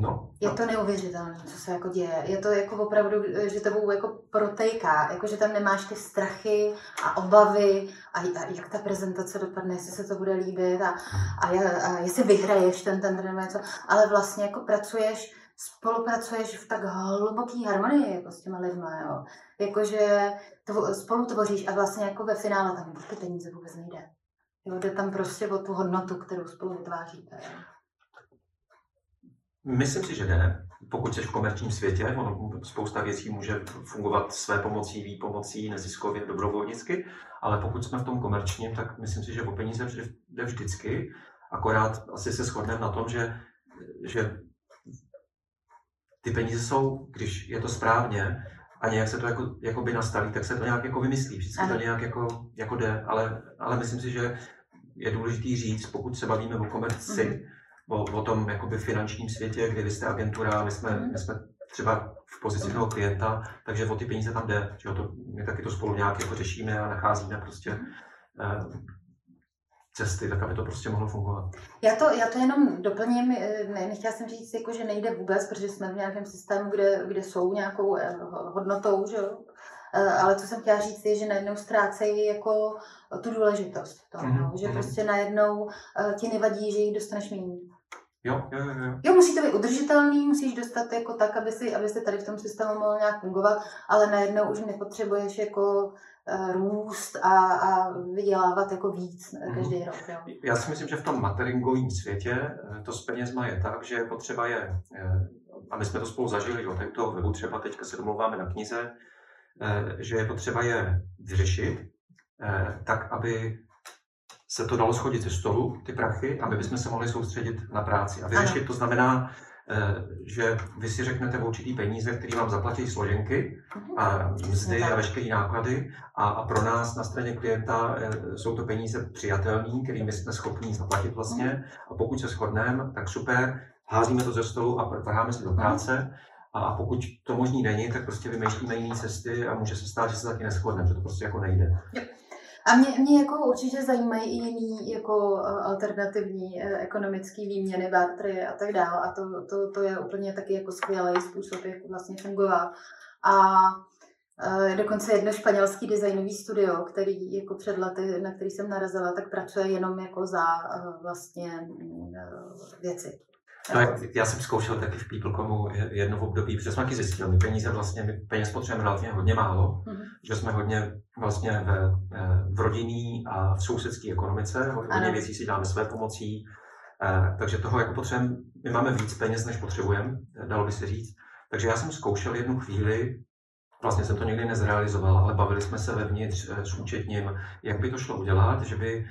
C: No,
A: Je to neuvěřitelné, co se jako děje. Je to jako opravdu, že tebou jako protejká, jako že tam nemáš ty strachy a obavy a, a jak ta prezentace dopadne, jestli se to bude líbit a, a, a jestli vyhraješ ten tender nebo něco, ale vlastně jako pracuješ, spolupracuješ v tak hluboký harmonii jako s těma lidma, jo. Jakože spolu tvoříš a vlastně jako ve finále tam ty peníze vůbec nejde. Jo, jde tam prostě o tu hodnotu, kterou spolu vytváříte. Jo.
C: Myslím si, že ne. Pokud jsi v komerčním světě, ono, spousta věcí může fungovat své pomocí, výpomocí, neziskově, dobrovolnicky, ale pokud jsme v tom komerčním, tak myslím si, že o peníze vždy- jde vždycky. Akorát asi se shodneme na tom, že, že ty peníze jsou, když je to správně, a nějak se to jako, jako by nastaví, tak se to nějak jako vymyslí. Vždycky to
A: Ano.
C: nějak jako, jako jde, ale, ale myslím si, že je důležitý říct, pokud se bavíme o komerci,
A: Mhm.
C: O, o tom jakoby finančním světě, kdy vy jste agentura, my jsme,
A: Mhm.
C: my jsme třeba v pozici toho klienta, takže o ty peníze tam jde. Že to, my taky to spolu nějak jako řešíme a nacházíme prostě
A: Mhm.
C: eh, cesty, tak aby to prostě mohlo fungovat.
A: Já to, já to jenom doplním, eh, ne, nechtěla jsem říct, jako, že nejde vůbec, protože jsme v nějakém systému, kde, kde jsou nějakou eh, hodnotou, že jo? Eh, Ale co jsem chtěla říct, je, že najednou ztrácejí jako tu důležitost. Toho,
C: Mhm,
A: Že
C: mhm.
A: prostě najednou ti nevadí, že jich dostaneš méně.
C: Jo, jo, jo, jo.
A: Jo, musí to být udržitelný, musíš dostat jako tak, aby si, aby si tady v tom systému mohl nějak fungovat, ale najednou už nepotřebuješ jako eh, růst a, a vydělávat jako víc eh, každý rok. Jo.
C: Já si myslím, že v tom materingovém světě eh, to s penězma je tak, že je potřeba je, a my jsme to spolu zažili, jo, tady toho webu třeba teďka se domlouváme na knize, že je potřeba je vyřešit tak, aby se to dalo schodit ze stolu, ty prachy, aby bychom se mohli soustředit na práci. A vyřešit to znamená, eh, že vy si řeknete určitý peníze, které vám zaplatí složenky a mzdy a veškeré náklady. A, a pro nás na straně klienta eh, jsou to peníze přijatelné, kterými jsme schopni zaplatit vlastně. A pokud se shodneme, tak super, házíme to ze stolu a vrháme se do práce. A, pokud to možný není, tak prostě vymýšlíme jiné cesty a může se stát, že se taky neschodneme, že to prostě jako nejde.
A: A mě, mě jako určitě zajímají i jiný jako eh, alternativní eh, ekonomické výměny, bartery a tak dále. A to, to, to je úplně taky jako skvělý způsob, jak vlastně fungovat. A eh, dokonce jedno španělský designový studio, který jako před lety, na který jsem narazila, tak pracuje jenom jako za vlastně mm, věci.
C: No, já jsem zkoušel taky v Peoplecomu jedno období, protože jsme taky zjistili, my peníze vlastně, my peněz potřebujeme relativně hodně málo,
A: Mhm.
C: že jsme hodně vlastně ve, eh, v rodinný a v sousedské ekonomice, hodně
A: Ano.
C: věcí si děláme své pomocí, eh, takže toho jako potřebujeme, my máme víc peněz, než potřebujeme, dalo by se říct. Takže já jsem zkoušel jednu chvíli, vlastně jsem to nikdy nezrealizoval, ale bavili jsme se vevnitř eh, s účetním, jak by to šlo udělat, že by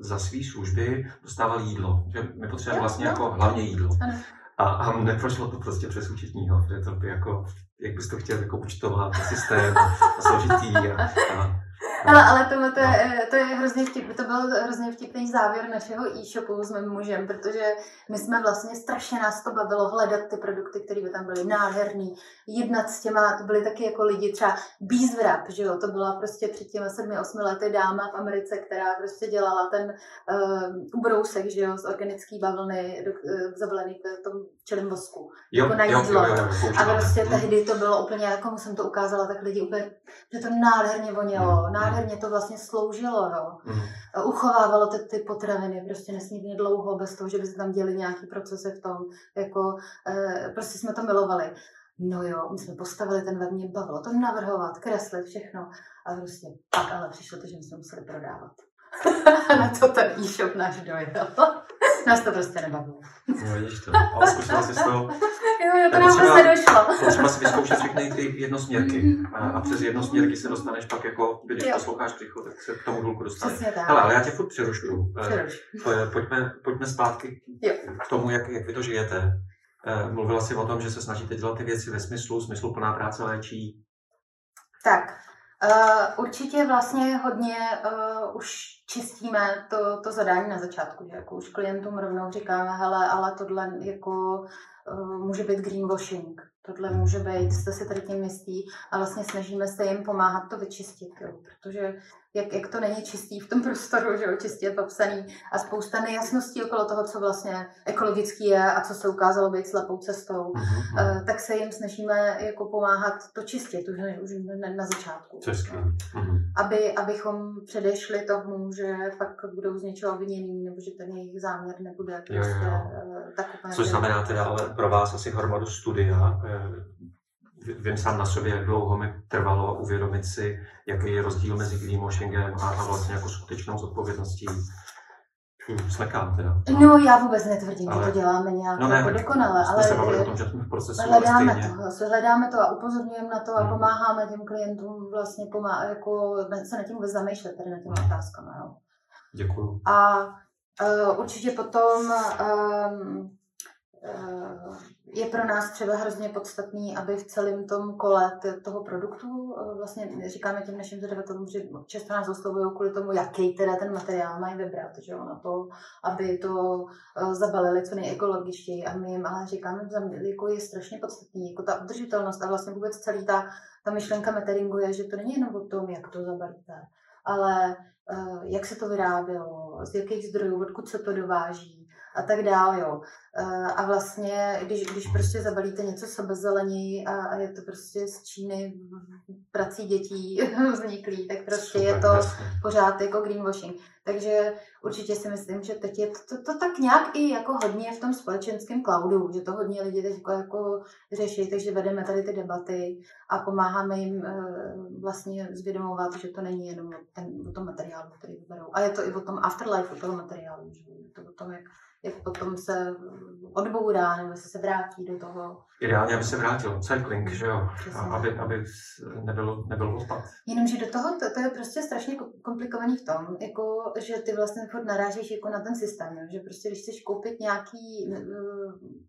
C: za své služby dostával jídlo. Že my potřebujeme vlastně
A: jo.
C: jako hlavně jídlo.
A: Ano.
C: A, a neprošlo to prostě přes účetního, protože to by jako, jak bys to chtěl jako účtovat, systém a, a složitý. A, a,
A: Ale, ale tohle to je, eh, to je hrozně vtip, to byl hrozně vtipný závěr našeho e-shopu s mým mužem, protože my jsme vlastně strašně nás to bavilo hledat ty produkty, které by tam byly nádherný, jednat s těma, to byly taky jako lidi, třeba Beeswrap, že jo, to byla prostě před těma sedmi, osmi lety dáma v Americe, která prostě dělala ten uh, ubrousek, že jo, z organické bavlny do, uh, zabalený v tom včelím vosku.
C: jo,
A: jako na
C: jo,
A: jídlo.
C: jo, jo, jo,
A: A prostě
C: Hm.
A: tehdy to bylo úplně, jako jsem to ukázala, tak lidi úplně, že to nádherně vonělo,
C: Mm.
A: Nádherně to vlastně sloužilo, jo. A Uchovávalo ty, ty potraviny prostě nesmírně dlouho, bez toho, že by se tam děli nějaký procesy v tom, jako, eh, prostě jsme to milovali. No jo, my jsme postavili ten web, mě bavilo to navrhovat, kreslit, všechno. A prostě pak ale přišlo to, že my jsme museli prodávat. Na to ten e-shop náš dojel. Nás to prostě nebavilo.
C: No, vidíš to. Ale zkusila jsi to,
A: Jo, jo, to nám prostě došlo.
C: potřeba si vyzkoušet všechny ty jednosměrky. A, a přes jednosměrky se dostaneš pak jako, když
A: Jo.
C: posloucháš příchod, tak se k tomu důlku dostaneš. Hele, ale já tě furt přerušuju. Eh,
A: Přeruš.
C: Eh, Pojďme, pojďme zpátky
A: Jo.
C: k tomu, jak, jak vy to žijete. Eh, Mluvila jsi o tom, že se snažíte dělat ty věci ve smyslu, smysluplná práce léčí.
A: Tak, uh, určitě vlastně hodně uh, už čistíme to, to zadání na začátku, že jako už klientům rovnou říkáme, hele, ale tohle jako uh, může být greenwashing, tohle může být, jste si tady tím jistí. A vlastně snažíme se jim pomáhat to vyčistit, jo, protože jak, jak to není čistý v tom prostoru, že jo, čistě popsaný a spousta nejasností okolo toho, co vlastně ekologický je a co se ukázalo být slepou cestou, mm-hmm. uh, tak se jim snažíme jako pomáhat to čistit už, už na, začátku.
C: Mm-hmm.
A: Aby, abychom předešli tomu, že pak budou z něčeho obvinění, nebo že ten jejich záměr nebude prostě jo, jo. Uh, tak úplně...
C: Což znamená teda ale pro vás asi hromadu studia, vím sám na sobě, jak dlouho mi trvalo uvědomit si, jaký je rozdíl mezi greenwashingem a, a vlastně jako skutečnou zodpovědností. Smekám teda.
A: No já vůbec netvrdím, ale... že to děláme nějak no, ne, jako dokonale, ale
C: se o tom, že jsme v procesu
A: hledáme to, hledáme to a upozorňujeme na to a hmm. pomáháme těm klientům vlastně pomá, jako se na tím vůbec zamýšlet tady na těmi hmm. otázkami. Jo.
C: Děkuju.
A: A uh, určitě potom um, uh, je pro nás třeba hrozně podstatný, aby v celém tom kole toho produktu, eh, vlastně říkáme těm našim zadavatelům, že často nás oslovují kvůli tomu, jaký teda ten materiál mají vybrat, že jo, na to, aby to eh, zabalili co nejekologičtěji a my jim ale říkáme, jako je strašně podstatný, jako ta udržitelnost a vlastně vůbec celý ta, ta myšlenka meteringu je, že to není jenom o tom, jak to zabalíte, ale uh, jak se to vyrábělo, z jakých zdrojů, odkud se to dováží, a tak dále, jo. A vlastně, když, když prostě zabalíte něco sebezeleněji a, a je to prostě z Číny prací dětí vzniklý, tak prostě Super, je to jasně. pořád jako greenwashing. Takže určitě si myslím, že teď je to, to, to tak nějak i jako hodně v tom společenském cloudu, že to hodně lidi teď jako, jako řeší, takže vedeme tady ty debaty a pomáháme jim e, vlastně zvědomovat, že to není jenom ten, o tom materiálu, který vyberou. A je to i o tom afterlife, o toho materiálu, že je to o tom, jak jak potom se odbourá nebo se, se vrátí do toho.
C: Ideálně, aby se vrátil, cycling, že jo, a aby, aby nebyl, nebyl odpad.
A: Jenomže do toho, to, to, je prostě strašně komplikovaný v tom, jako, že ty vlastně furt narážíš jako na ten systém, jo? že prostě když chceš koupit nějaký,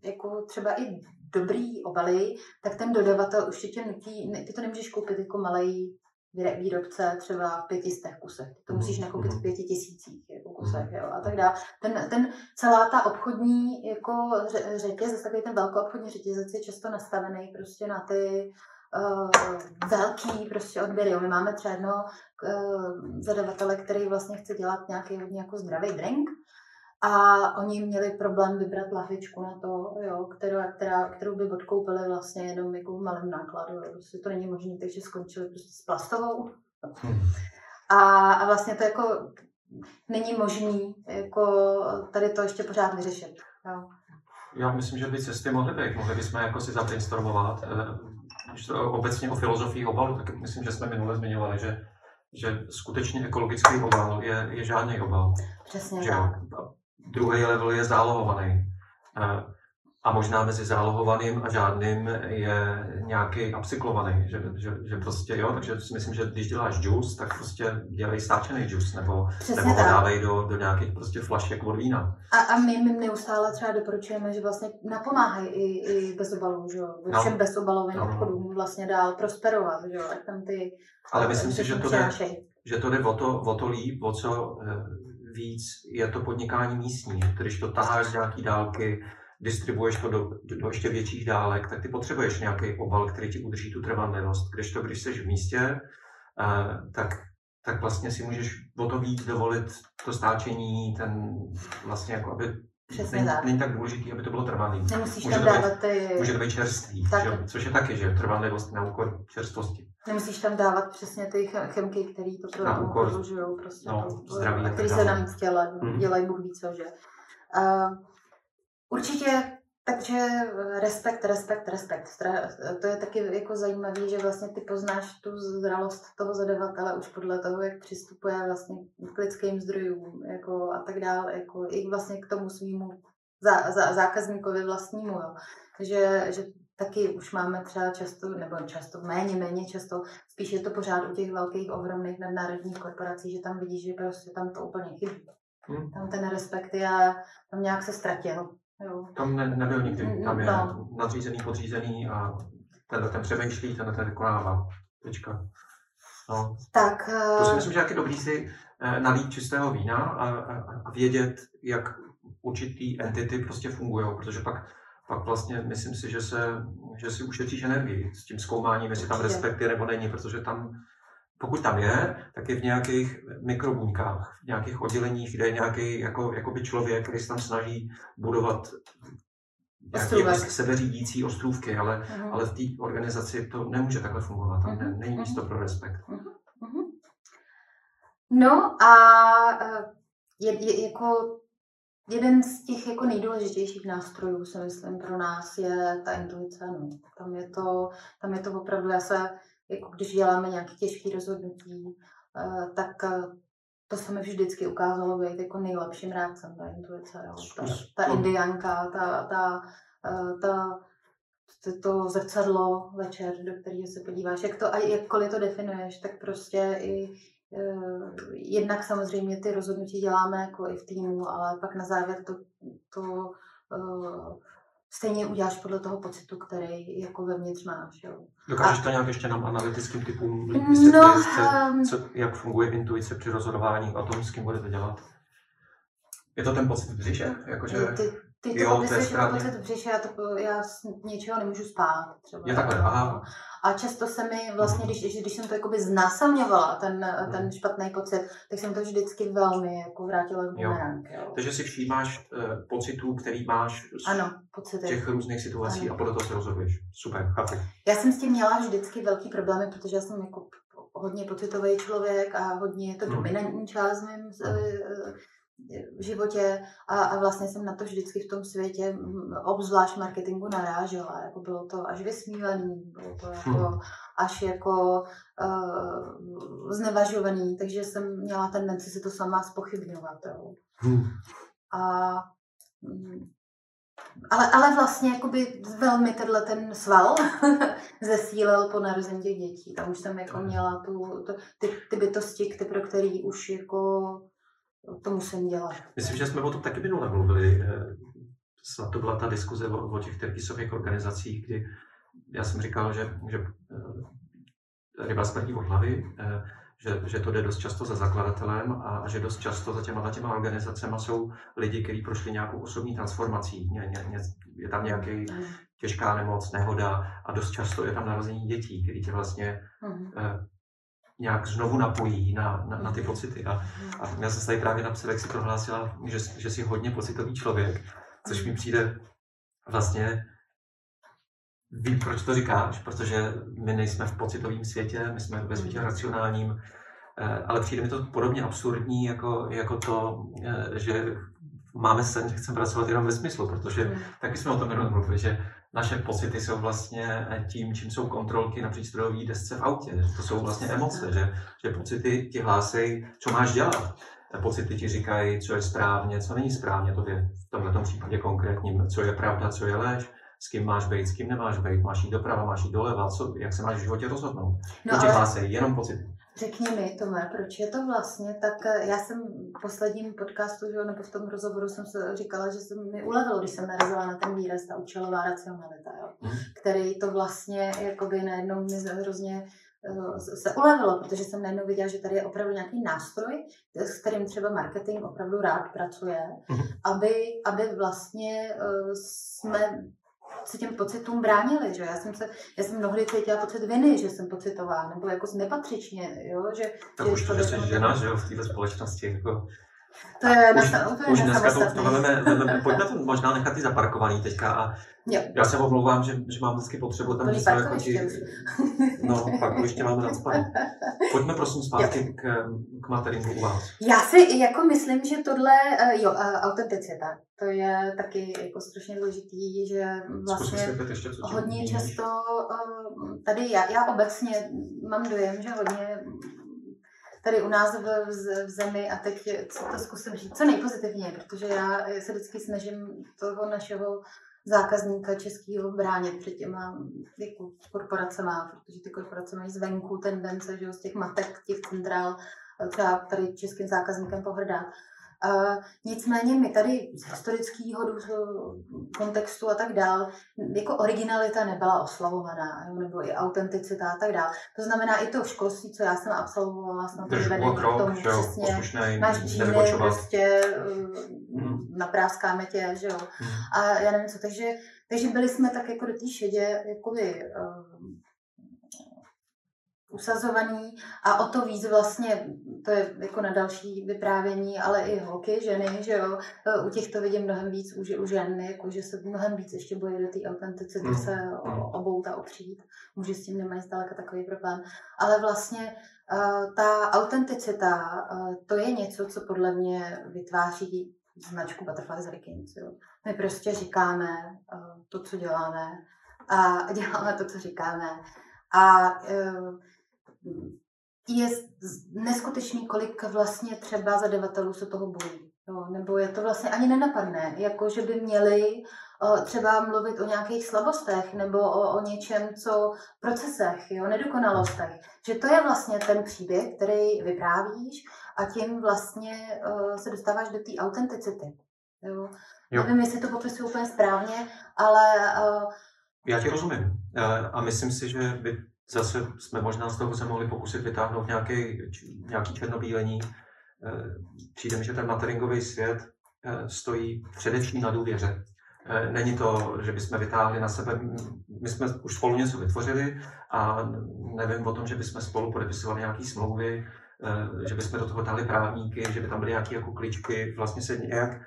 A: jako třeba i dobrý obaly, tak ten dodavatel už tě nutí, ty to nemůžeš koupit jako malý výrobce třeba v pětistech kusech. Ty to musíš mhm, nakoupit v mhm. pěti tisících jako kusech, mhm. jo, a tak dále. Ten, ten, celá ta obchodní jako řetěz, takový ten velkou obchodní řetězec je často nastavený prostě na ty uh, velký prostě odběry. My máme třeba jedno uh, zadavatele, který vlastně chce dělat nějaký hodně jako zdravý drink, a oni měli problém vybrat lahvičku na to, jo, která, která, kterou by odkoupili vlastně jenom jako v malém nákladu. Jo. Prostě to není možné, takže skončili prostě s plastovou. A, a vlastně to jako není možný jako tady to ještě pořád vyřešit. Jo.
C: Já myslím, že by cesty mohly být. Mohli bychom jako si zabrainstormovat. Eh, když to obecně o filozofii obalu, tak myslím, že jsme minule zmiňovali, že, že skutečně ekologický obal je, je žádný obal.
A: Přesně že tak.
C: Druhý level je zálohovaný. A možná mezi zálohovaným a žádným je nějaký upcyklovaný, že, že, že prostě jo, takže si myslím, že když děláš juice, tak prostě dělej stáčený juice, nebo, nebo ho dávej do, do nějakých prostě flašek od vína.
A: A, a my, my neustále třeba doporučujeme, že vlastně napomáhají i, i bez obalů, že jo, všem no. bezobalovým no. obchodům vlastně dál prosperovat, že jo, tam ty...
C: Ale myslím si, že to, jde, že to jde o to, o to líp, o co eh, víc je to podnikání místní. Když to taháš z nějaký dálky, distribuuješ to do, do ještě větších dálek, tak ty potřebuješ nějaký obal, který ti udrží tu trvanlivost. Když to, když jsi v místě, uh, tak, tak vlastně si můžeš o to víc dovolit to stáčení, ten vlastně jako aby Přesně není, tak. není tak důležitý, aby to bylo trvalý.
A: Nemusíš může tam dávat ty...
C: Může to být čerstvý, že? což je taky, že trvanlivost na úkor čerstvosti.
A: Nemusíš tam dávat přesně ty chemky, které to pro podlužují, prostě
C: no, to, zdraví,
A: který se nám v těle mm. dělají Bůh ví co, že. Uh, určitě takže respekt, respekt, respekt. To je taky jako zajímavé, že vlastně ty poznáš tu zralost toho zadavatele už podle toho, jak přistupuje vlastně k lidským zdrojům jako a tak dále, jako i vlastně k tomu svýmu zá, zá, zákazníkovi vlastnímu. Jo. Takže že taky už máme třeba často, nebo často, méně, méně často, spíš je to pořád u těch velkých, ohromných nadnárodních korporací, že tam vidíš, že prostě tam to úplně chybí. Hmm. Tam ten respekt je, tam nějak se ztratil. Jo.
C: Tam ne, nebyl nikdy, tam je no. nadřízený, podřízený a ten, ten přemýšlí, ten, ten vykonává. Tečka. No.
A: Tak,
C: to si eh, myslím, že je dobrý si eh, nalít čistého vína a, a, a vědět, jak určitý entity prostě fungují, protože pak pak vlastně myslím si, že, se, že si ušetříš energii s tím zkoumáním, jestli tam respekt je nebo není, protože tam pokud tam je, tak je v nějakých mikrobuňkách, v nějakých odděleních, kde je nějaký jako, jakoby člověk, který se tam snaží budovat nějaké jako sebeřídící ostrůvky, ale, uh-huh. ale v té organizaci to nemůže takhle fungovat. Tam uh-huh. není místo pro respekt. Uh-huh.
A: No a e, je, je, jako jeden z těch jako nejdůležitějších nástrojů, si myslím, pro nás je ta intuice. No. Tam, je to, tam je to opravdu, já se, jako když děláme nějaké těžké rozhodnutí, e, tak e, to se mi vždycky ukázalo být jako nejlepším rádcem, ta intuice. Jo. Ta, ta indianka, ta, ta, eh, ta, to, to zrcadlo večer, do kterého se podíváš, jak to, a jakkoliv to definuješ, tak prostě i jednak samozřejmě ty rozhodnutí děláme jako i v týmu, ale pak na závěr to, to stejně uděláš podle toho pocitu, který jako vevnitř máš. Jo.
C: Dokážeš a... to nějak ještě nám analytickým typům vysvětlit, no, um... co, jak funguje intuice při rozhodování o tom, s kým budete dělat? Je to ten pocit v břiše? Jakože...
A: Ty, ty to jo, to je pocit v břiše, já, to, já z něčeho nemůžu spát. Třeba.
C: Je takhle, aha.
A: A často se mi vlastně, když, když jsem to jakoby znásamňovala, ten, ten mhm. špatný pocit, tak jsem to vždycky velmi jako vrátila k bumerang.
C: Takže si všímáš uh, pocitů, který máš z
A: ano, pocity.
C: těch různých situací ano. a podle toho se rozhoduješ. Super, chápu.
A: Já jsem s tím měla vždycky velký problémy, protože já jsem jako hodně pocitový člověk a hodně je to hmm. dominantní část v mém hmm v životě a, a vlastně jsem na to vždycky v tom světě, obzvlášť marketingu, narážela. Jako bylo to až vysmívaný, bylo to jako hmm. až jako uh, znevažovaný, takže jsem měla tendenci si to sama spochybňovat. Jo. Hmm. A mm, ale, ale vlastně jakoby velmi tenhle ten sval zesílil po narození těch dětí. Tam už jsem jako měla tu, tu, ty, ty bytosti, ty, pro který už jako to musím dělat.
C: Myslím, že jsme o tom taky minule mluvili. Eh, snad to byla ta diskuze o, o těch terpisových organizacích, kdy já jsem říkal, že, že eh, ryba smrdí od hlavy, eh, že, že to jde dost často za zakladatelem a, že dost často za těma, těma organizacemi jsou lidi, kteří prošli nějakou osobní transformací. Ně, ně, ně, je tam nějaký těžká nemoc, nehoda a dost často je tam narození dětí, který tě vlastně uh-huh nějak znovu napojí na, na, na ty pocity. A, a já jsem tady právě napsal, jak si prohlásila, že, že jsi hodně pocitový člověk, což mi přijde vlastně Vím, proč to říkáš, protože my nejsme v pocitovém světě, my jsme ve světě racionálním, eh, ale přijde mi to podobně absurdní, jako, jako to, eh, že máme sen, že chceme pracovat jenom ve smyslu, protože taky jsme o tom jenom mluvili, že naše pocity jsou vlastně tím, čím jsou kontrolky na přístrojové desce v autě. To jsou vlastně emoce, že, že pocity ti hlásejí, co máš dělat. Pocity ti říkají, co je správně, co není správně, to je v tomto případě konkrétním, co je pravda, co je lež, s kým máš být, s kým nemáš být, máš jít doprava, máš jít doleva, co, jak se máš v životě rozhodnout. No, to ti hlásejí, jenom pocity.
A: Řekni mi, Tome, proč je to vlastně tak, eh, já jsem v posledním podcastu, že, nebo v tom rozhovoru jsem se říkala, že se mi ulevilo, když jsem narazila na ten výraz, ta účelová racionalita, jo, mm. který to vlastně jakoby najednou mi hrozně eh, se ulevilo, protože jsem najednou viděla, že tady je opravdu nějaký nástroj, s kterým třeba marketing opravdu rád pracuje, mm. aby, aby vlastně eh, jsme se těm pocitům bránili, že já jsem se, já jsem mnohdy cítila pocit viny, že jsem pocitová, nebo jako nepatřičně, jo, že...
C: Tak že už to, že jsi žena, že jo, v této společnosti, jako...
A: To je už, na, úplně
C: už dneska to, to veme, veme, pojďme to možná nechat i zaparkovaný teďka a jo. já se omlouvám, že, že mám vždycky potřebu tam
A: něco jako ti...
C: No, pak ještě máme nadspat. Pojďme prosím zpátky k, k materingu u vás.
A: Já si jako myslím, že tohle, eh, jo, autenticita, to je taky jako strašně důležitý, že vlastně
C: ještě, co
A: hodně často eh, tady já, já obecně mám dojem, že hodně tady u nás v, v, v zemi a teď to zkusím říct co nejpozitivně, protože já se vždycky snažím toho našeho zákazníka českého bránit před těma jako korporacema, protože ty korporace mají zvenku tendence, že z těch matek, těch centrál, třeba tady českým zákazníkem pohrdá. Nicméně my tady z historického kontextu a tak dál, jako originalita nebyla oslavovaná, nebo i autenticita a tak dál. To znamená i to školství, co já jsem absolvovala, snad to vede k tomu přesně, máš džíny, prostě mm. napráskáme tě, že jo. Mm. A já nevím co, takže, takže byli jsme tak jako do té šedě, jakoby, uh, usazovaný a o to víc vlastně, to je jako na další vyprávění, ale i holky, ženy, že jo, e, u těch to vidím mnohem víc u, u žen, jako že se mnohem víc ještě bojí do té autenticity mm. se obouta opřít. Muži s tím nemají zdaleka takový problém. Ale vlastně uh, ta autenticita, uh, to je něco, co podle mě vytváří značku Butterflies Hurricanes. Jo. My prostě říkáme uh, to, co děláme a děláme to, co říkáme. A uh, je neskutečný, kolik vlastně třeba zadavatelů se toho bojí. Jo, nebo je to vlastně ani nenapadné, jako že by měli o, třeba mluvit o nějakých slabostech nebo o, o něčem, co procesech, jo, nedokonalostech. Že to je vlastně ten příběh, který vyprávíš a tím vlastně o, se dostáváš do té autenticity. Jo. Jo. Nevím, jestli to popisuju úplně správně, ale... O,
C: Já ti rozumím. A myslím si, že by zase jsme možná z toho se mohli pokusit vytáhnout nějaký, nějaký černobílení. Eh, přijde mi, že ten materingový svět eh, stojí především na důvěře. Eh, není to, že bychom vytáhli na sebe, my jsme už spolu něco vytvořili a nevím o tom, že bychom spolu podepisovali nějaké smlouvy, že bychom do toho dali právníky, že by tam byly nějaké jako kličky, vlastně se nějak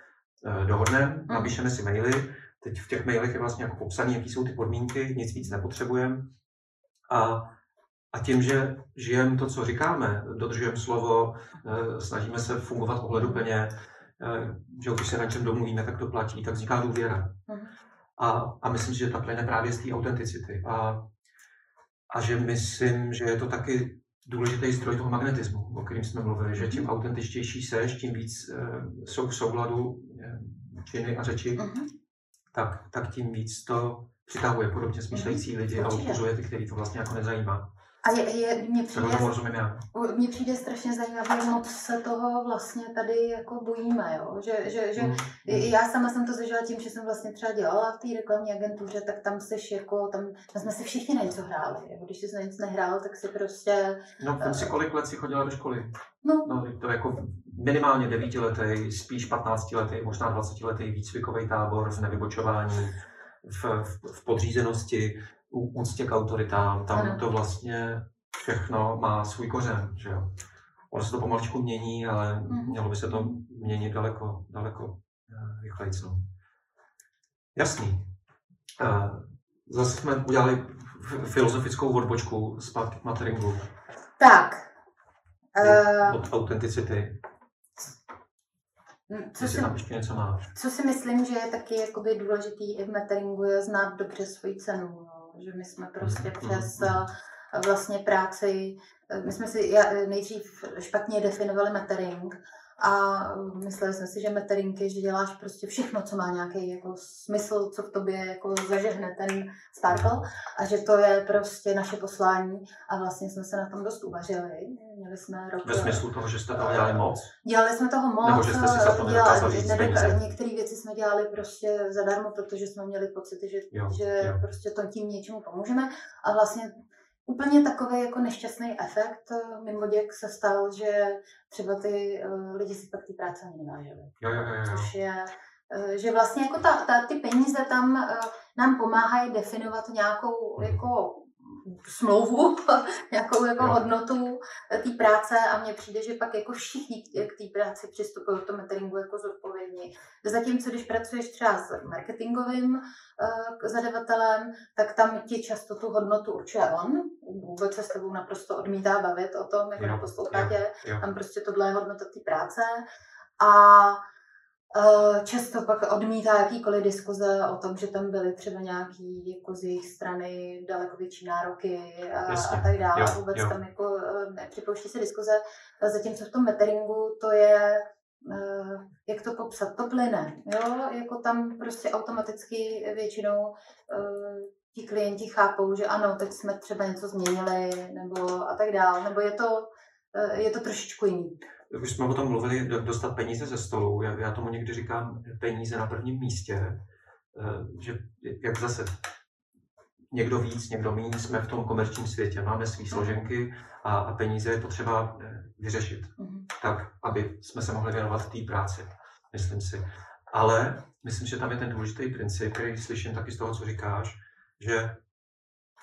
C: dohodneme, mm. napíšeme si maily, teď v těch mailech je vlastně jako popsané, jaký jsou ty podmínky, nic víc nepotřebujeme a, a tím, že žijeme to, co říkáme, dodržujeme slovo, eh, snažíme se fungovat ohleduplně, eh, že když se na čem domluvíme, tak to platí, tak vzniká důvěra. Mhm. A, a myslím si, že ta plyne právě z té autenticity. A, a že myslím, že je to taky důležitý zdroj toho magnetismu, o kterým jsme mluvili, že čím autentičtější seš, tím víc uh, jsou v souladu činy a řeči, uh-huh. tak, tak tím víc to přitahuje podobně smýšlející mhm. lidi Určitě. a odpuzuje ty, který to vlastně jako nezajímá.
A: A je, je, mně přijde,
C: tomu rozumím já.
A: Mně přijde strašně zajímavé, moc se toho vlastně tady jako bojíme, jo? Že, že, že mm. já sama jsem to zažila tím, že jsem vlastně třeba dělala v té reklamní agentuře, tak tam seš jako, tam, tam jsme si všichni na něco hráli, jo? když jsi na nic nehrál, tak si prostě...
C: No, uh, si kolik let si chodila do školy? No. no to jako minimálně devítiletý, spíš 15 letý, možná 20 letý výcvikový tábor v nevybočování v, v, v podřízenosti, úctě k autoritám, tam ano. to vlastně všechno má svůj kořen, že jo. Ono se to pomaličku mění, ale mm. mělo by se to měnit daleko, daleko eh, rychleji. No. Jasný. Eh, zase jsme udělali filozofickou odbočku zpátky k materingu.
A: Tak.
C: Uh, od autenticity.
A: Co si, tam ještě něco máš. Co si myslím, že je taky jakoby důležitý i v meteringu, je znát dobře svoji cenu. No. Že my jsme prostě mm-hmm. přes mm-hmm. vlastně práci, eh, my jsme si nejdřív špatně definovali metering a mysleli jsme si, že meterinky, že děláš prostě všechno, co má nějaký jako smysl, co v tobě jako zažehne ten sparkle a že to je prostě naše poslání a vlastně jsme se na tom dost uvařili. Měli jsme rok...
C: Ve smyslu toho, že jste toho dělali moc?
A: Dělali jsme toho moc.
C: Nebo že jste si za to
A: dělali, Některé věci jsme dělali prostě zadarmo, protože jsme měli pocit, že, jo, že jo. prostě to tím něčemu pomůžeme a vlastně Úplně takový jako nešťastný efekt eh, mimo děk se stal, že třeba ty uh, lidi si pak ty práce ani nevážili.
C: Jo, jo, jo, jo.
A: Což je, uh, že vlastně jako ta, ta, ty peníze tam uh, nám pomáhají definovat nějakou mm. jako smlouvu, nějakou jako hodnotu té práce a mně přijde, že pak jako všichni k té práci přistupují k tomu meteringu jako zodpovědní. Zatímco když pracuješ třeba s marketingovým uh, zadavatelem, tak tam ti často tu hodnotu určuje on, vůbec se s tebou naprosto odmítá bavit o tom, jako na poslouchatě, tam prostě tohle je hodnota té práce. A často pak odmítá jakýkoliv diskuze o tom, že tam byly třeba nějaký jako z jejich strany daleko větší nároky a, a tak dále. Jo, Vůbec jo. tam jako eh, nepřipouští se diskuze. Zatímco v tom meteringu to je, eh, jak to popsat, to plyne. Jo? Jako tam prostě automaticky většinou ti klienti chápou, že ano, teď jsme třeba něco změnili nebo a tak dále. Nebo je to, je to trošičku jiný
C: už jsme o tom mluvili, dostat peníze ze stolu. Já, já tomu někdy říkám peníze na prvním místě, eh, že jak zase někdo víc, někdo méně, jsme v tom komerčním světě, máme své složenky a, a peníze je potřeba eh, vyřešit, mm-hmm. tak, aby jsme se mohli věnovat té práci, myslím si. Ale myslím, že tam je ten důležitý princip, který slyším taky z toho, co říkáš, že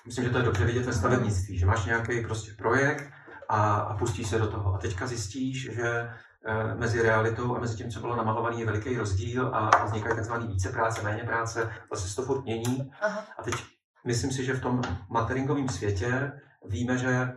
C: myslím, že to je dobře vidět ve stavebnictví, že máš nějaký prostě projekt a, a pustíš se do toho. A teďka zjistíš, že e, mezi realitou a mezi tím, co bylo namalovaný, je veliký rozdíl a, a vznikají tzv. více práce, méně práce, vlastně se to furt mění. Aha. A teď myslím si, že v tom materingovém světě víme, že e,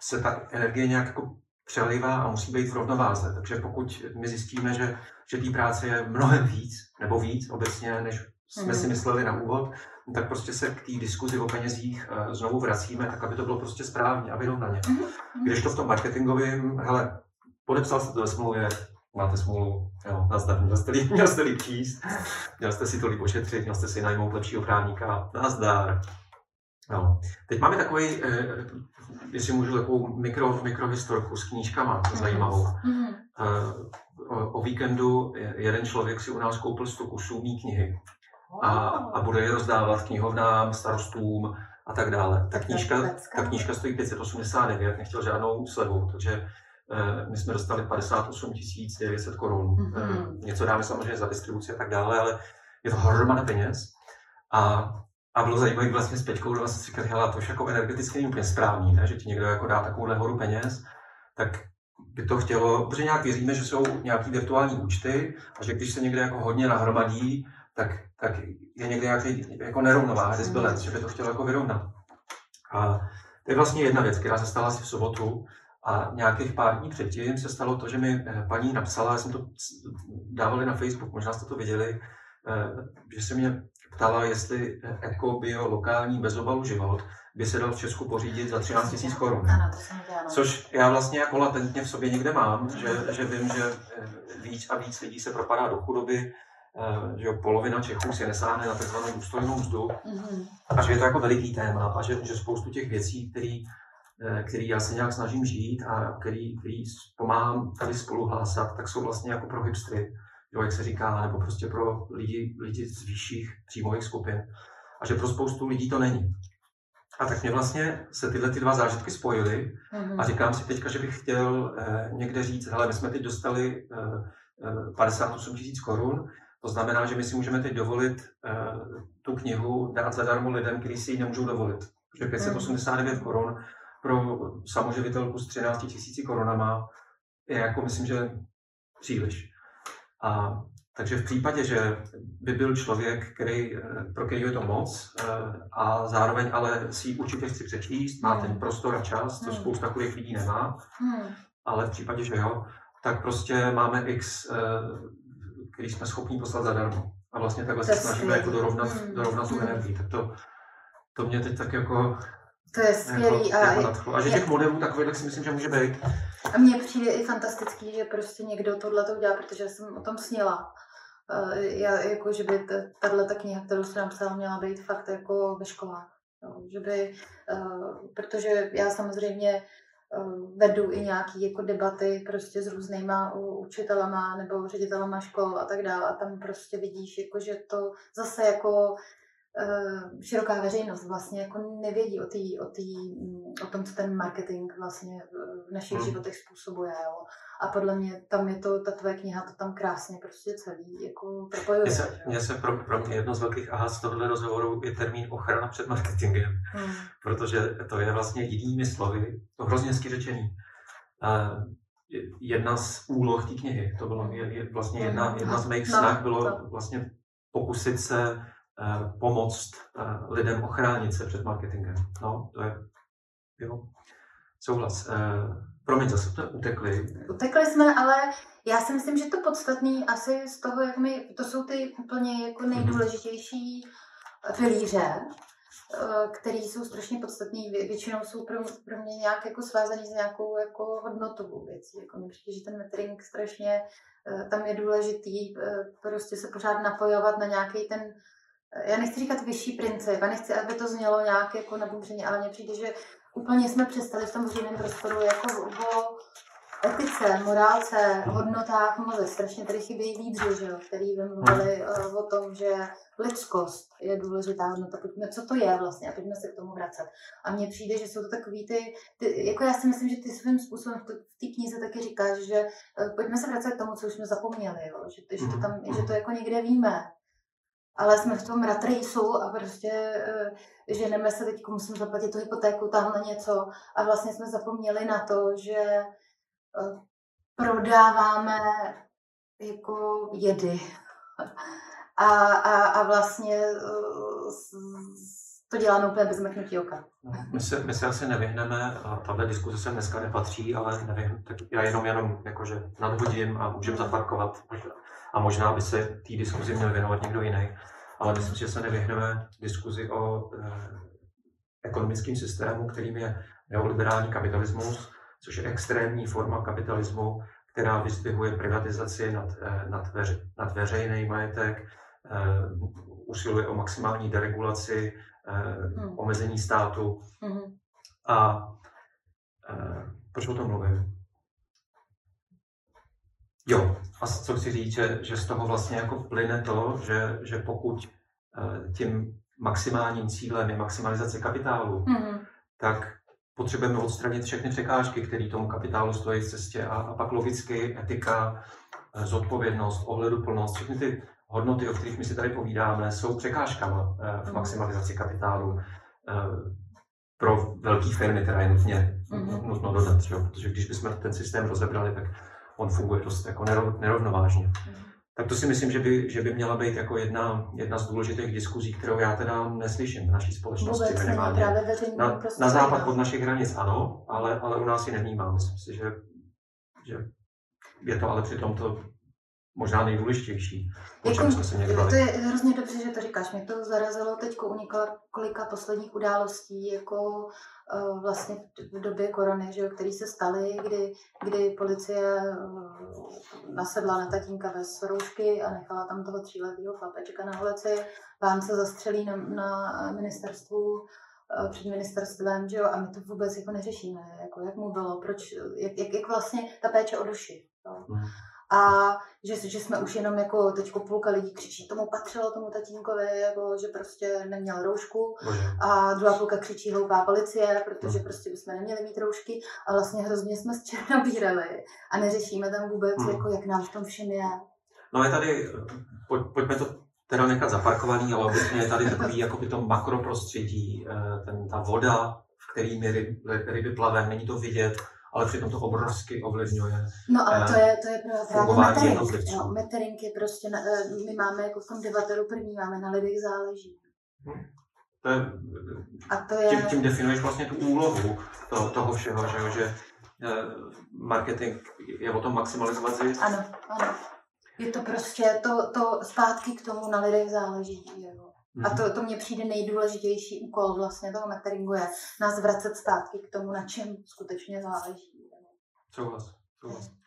C: se ta energie nějak jako přelivá a musí být v rovnováze. Takže pokud my zjistíme, že, že té práce je mnohem víc, nebo víc obecně, než jsme si mhm. mysleli na úvod, tak prostě se k té diskuzi o penězích uh, znovu vracíme, tak aby to bylo prostě správně a vyrovnaně. Mhm, mhm. Když to v tom marketingovém, hele, podepsal jste to ve smlouvě, máte smlouvu, jo, nazdar, měl jste, líp, měl jste líp číst, měl jste si to líp ošetřit, měl jste si najmout lepšího právníka, nazdar. No. Teď máme takový, eh, jestli můžu, takovou mikro, mikrohistorku s knížkama, zajímavou. Mm. Eh, o, o víkendu jeden člověk si u nás koupil 100 kusů mý knihy a, a bude je rozdávat knihovnám, starostům a tak dále. Ta knížka, ta knížka stojí 589, nechtěl žádnou slevu, takže eh, my jsme dostali 58 900 korun. Mm-hmm. Něco dáme samozřejmě za distribuci a tak dále, ale je to hromada peněz. A, a bylo zajímavé vlastně s Peťkou, že vlastně si hele, to už jako energeticky není úplně správný, ne? že ti někdo jako dá takovouhle horu peněz, tak by to chtělo, protože nějak věříme, že jsou nějaký virtuální účty a že když se někde jako hodně nahromadí, tak, tak je někde nějaký jako nerovnováha, disbalance, že by to chtělo jako vyrovnat. A to je vlastně jedna věc, která se stala asi v sobotu a nějakých pár dní předtím se stalo to, že mi eh, paní napsala, já jsem to dávali na Facebook, možná jste to viděli, eh, že se mě ptala, jestli eko, bio, lokální, bezobalu život by se dal v Česku pořídit za 13 000 korun. Což já vlastně jako latentně v sobě někde mám, že, že vím, že víc a víc lidí se propadá do chudoby, že jo, polovina Čechů si nesáhne na tzv. důstojnou mzdu mm-hmm. a že je to jako veliký téma a že, že spoustu těch věcí, který, eh, který já se nějak snažím žít a který, který pomáhám tady spolu hlásat, tak jsou vlastně jako pro hipstry, jo, jak se říká, nebo prostě pro lidi, lidi z vyšších příjmových skupin. A že pro spoustu lidí to není. A tak mě vlastně se tyhle ty dva zážitky spojily mm-hmm. a říkám si teďka, že bych chtěl eh, někde říct, hele, my jsme teď dostali eh, 58 tisíc korun, to znamená, že my si můžeme teď dovolit uh, tu knihu dát zadarmo lidem, kteří si ji nemůžou dovolit. Protože 589 hmm. korun pro samoživitelku s 13 tisíci korunama je jako myslím, že příliš. A, takže v případě, že by byl člověk, který, eh, pro který je to moc eh, a zároveň ale si ji určitě chci přečíst, má ten hmm. prostor a čas, co hmm. spousta takových lidí nemá, ale v případě, že jo, tak prostě máme x který jsme schopni poslat zadarmo. A vlastně takhle se snažíme jako dorovnat, hmm. dorovnat tu energii. Tak to, to mě teď tak jako
A: to je skvělý.
C: Jako, jako a, že těch modelů takových si myslím, že může být.
A: A mně přijde i fantastický, že prostě někdo tohle to udělá, protože jsem o tom snila. Já, jako, že by tahle ta kniha, kterou jsem napsala, měla být fakt jako ve školách. Jo, že by, uh, protože já samozřejmě Eh, vedu i nějaké jako debaty prostě s různýma učitelama nebo ředitelama škol a tak dále. A tam prostě vidíš, jako, že to zase jako široká veřejnost vlastně jako nevědí o, tý, o, tý, mm, o tom, co ten marketing vlastně v našich hmm. životech způsobuje. Jo. A podle mě tam je to, ta tvoje kniha to tam krásně prostě celý jako propojuje.
C: Mně se, mně se pro, pro mě jedno z velkých aha z tohohle rozhovoru je termín ochrana před marketingem, hmm. protože to je vlastně jinými slovy, to hrozně hezky řečený. Uh, jedna z úloh té knihy, to bylo je, je vlastně jedna, jedna z mých no, snah, bylo vlastně pokusit se pomoct uh, lidem ochránit se před marketingem. No, to je, jo, souhlas. Uh, Promiň, zase jsme utekli.
A: Utekli jsme, ale já si myslím, že to podstatný asi z toho, jak my, to jsou ty úplně jako mhm. nejdůležitější pilíře, eh, které jsou strašně podstatné, většinou jsou pro, pro mě nějak jako svázaný s nějakou jako hodnotovou věcí. Jako mě přijde, že ten metering strašně, eh, tam je důležitý eh, prostě se pořád napojovat na nějaký ten já nechci říkat vyšší princip, a nechci, aby to znělo nějak jako nabůřeně, ale mně přijde, že úplně jsme přestali v tom veřejném prostoru jako o etice, morálce, hodnotách mluvit. Strašně tady chybějí lídři, že jo, který by mluvili uh, o tom, že lidskost je důležitá hodnota. Pojďme, co to je vlastně a pojďme se k tomu vracet. A mně přijde, že jsou to takový ty, ty jako já si myslím, že ty svým způsobem v té knize taky říkáš, že uh, pojďme se vracet k tomu, co už jsme zapomněli, jo, že, že, to tam, že to jako někde víme, ale jsme v tom rat raceu a prostě uh, ženeme se teď, musím zaplatit tu hypotéku, tamhle něco a vlastně jsme zapomněli na to, že uh, prodáváme jako jedy. A, a, a vlastně uh, to děláme úplně bez mrknutí oka.
C: My se, my se asi nevyhneme, a tahle diskuze se dneska nepatří, ale nevím, tak já jenom jenom jakože nadhodím a můžeme zaparkovat a možná by se té diskuzi měl věnovat někdo jiný. Ale myslím, že se nevyhneme diskuzi o eh, ekonomickém systému, kterým je neoliberální kapitalismus, což je extrémní forma kapitalismu, která vyzdvihuje privatizaci nad, eh, nad, veř, nad veřejný majetek, eh, usiluje o maximální deregulaci, hmm. omezení státu. Hmm. A proč o tom mluvím? Jo, a co chci říct, že, že z toho vlastně jako plyne to, že, že pokud eh, tím maximálním cílem je maximalizace kapitálu, hmm. tak potřebujeme odstranit všechny překážky, které tomu kapitálu stojí v cestě a, a pak logicky etika, eh, zodpovědnost, ohleduplnost, všechny ty hodnoty, o kterých my si tady povídáme, jsou překážkama eh, v mhm. maximalizaci kapitálu pro velké firmy, která je nutně mm-hmm. nutno dodat, že? protože když bychom ten systém rozebrali, tak on funguje dost jako nerovnovážně. Mm-hmm. Tak to si myslím, že by, že by měla být jako jedna, jedna z důležitých diskuzí, kterou já teda neslyším v naší společnosti.
A: Vůbec právě
C: na, prostě na západ od našich hranic ano, ale, ale u nás ji nevnímám. Myslím si, že, že je to ale přitom to možná nejdůležitější, jako, jsme se někdy
A: To je hrozně dobře, že to říkáš. Mě to zarazilo teď u několika posledních událostí, jako uh, vlastně v době korony, že, které se staly, kdy, kdy policie uh, nasedla na tatínka bez roušky a nechala tam toho tříletého chlapečka na ulici. Pán se zastřelí na, na ministerstvu eh, před ministerstvem, že jo, a my to vůbec jako neřešíme, jako jak mu bylo, proč, jak, jak, jak vlastně ta péče o duši. Jo. Hmm a že, že jsme už jenom jako teďko půlka lidí křičí, tomu patřilo tomu tatínkovi, jako, že prostě neměl roušku a druhá půlka křičí hloupá policie, protože hmm. prostě bychom neměli mít roušky a vlastně hrozně jsme z nabírali a neřešíme tam vůbec, hmm. jako, jak nám v tom všem je.
C: No je tady, pojď, pojďme to teda nechat zaparkovaný, ale obecně je tady takový jako by to makroprostředí, eh, ten, ta voda, v který my ryby, ryby plave, není to vidět, ale přitom to obrovsky ovlivňuje.
A: No ale to je, to je právě metering. No, metering je prostě, na, eh, my máme jako v tom debatoru první, máme na lidech záleží.
C: Hmm. To je, a to je... Tím, tím definuješ vlastně tu úlohu to, toho všeho, že, že eh, marketing je o tom maximalizovat zisk.
A: Ano, ano. Je to prostě to, to zpátky k tomu na lidech záleží. Jo. A mhm. to, to mně přijde nejdůležitější úkol vlastně toho meteringu je nás vracet zpátky k tomu, na čem skutečně záleží.
C: Souhlas, souhlas.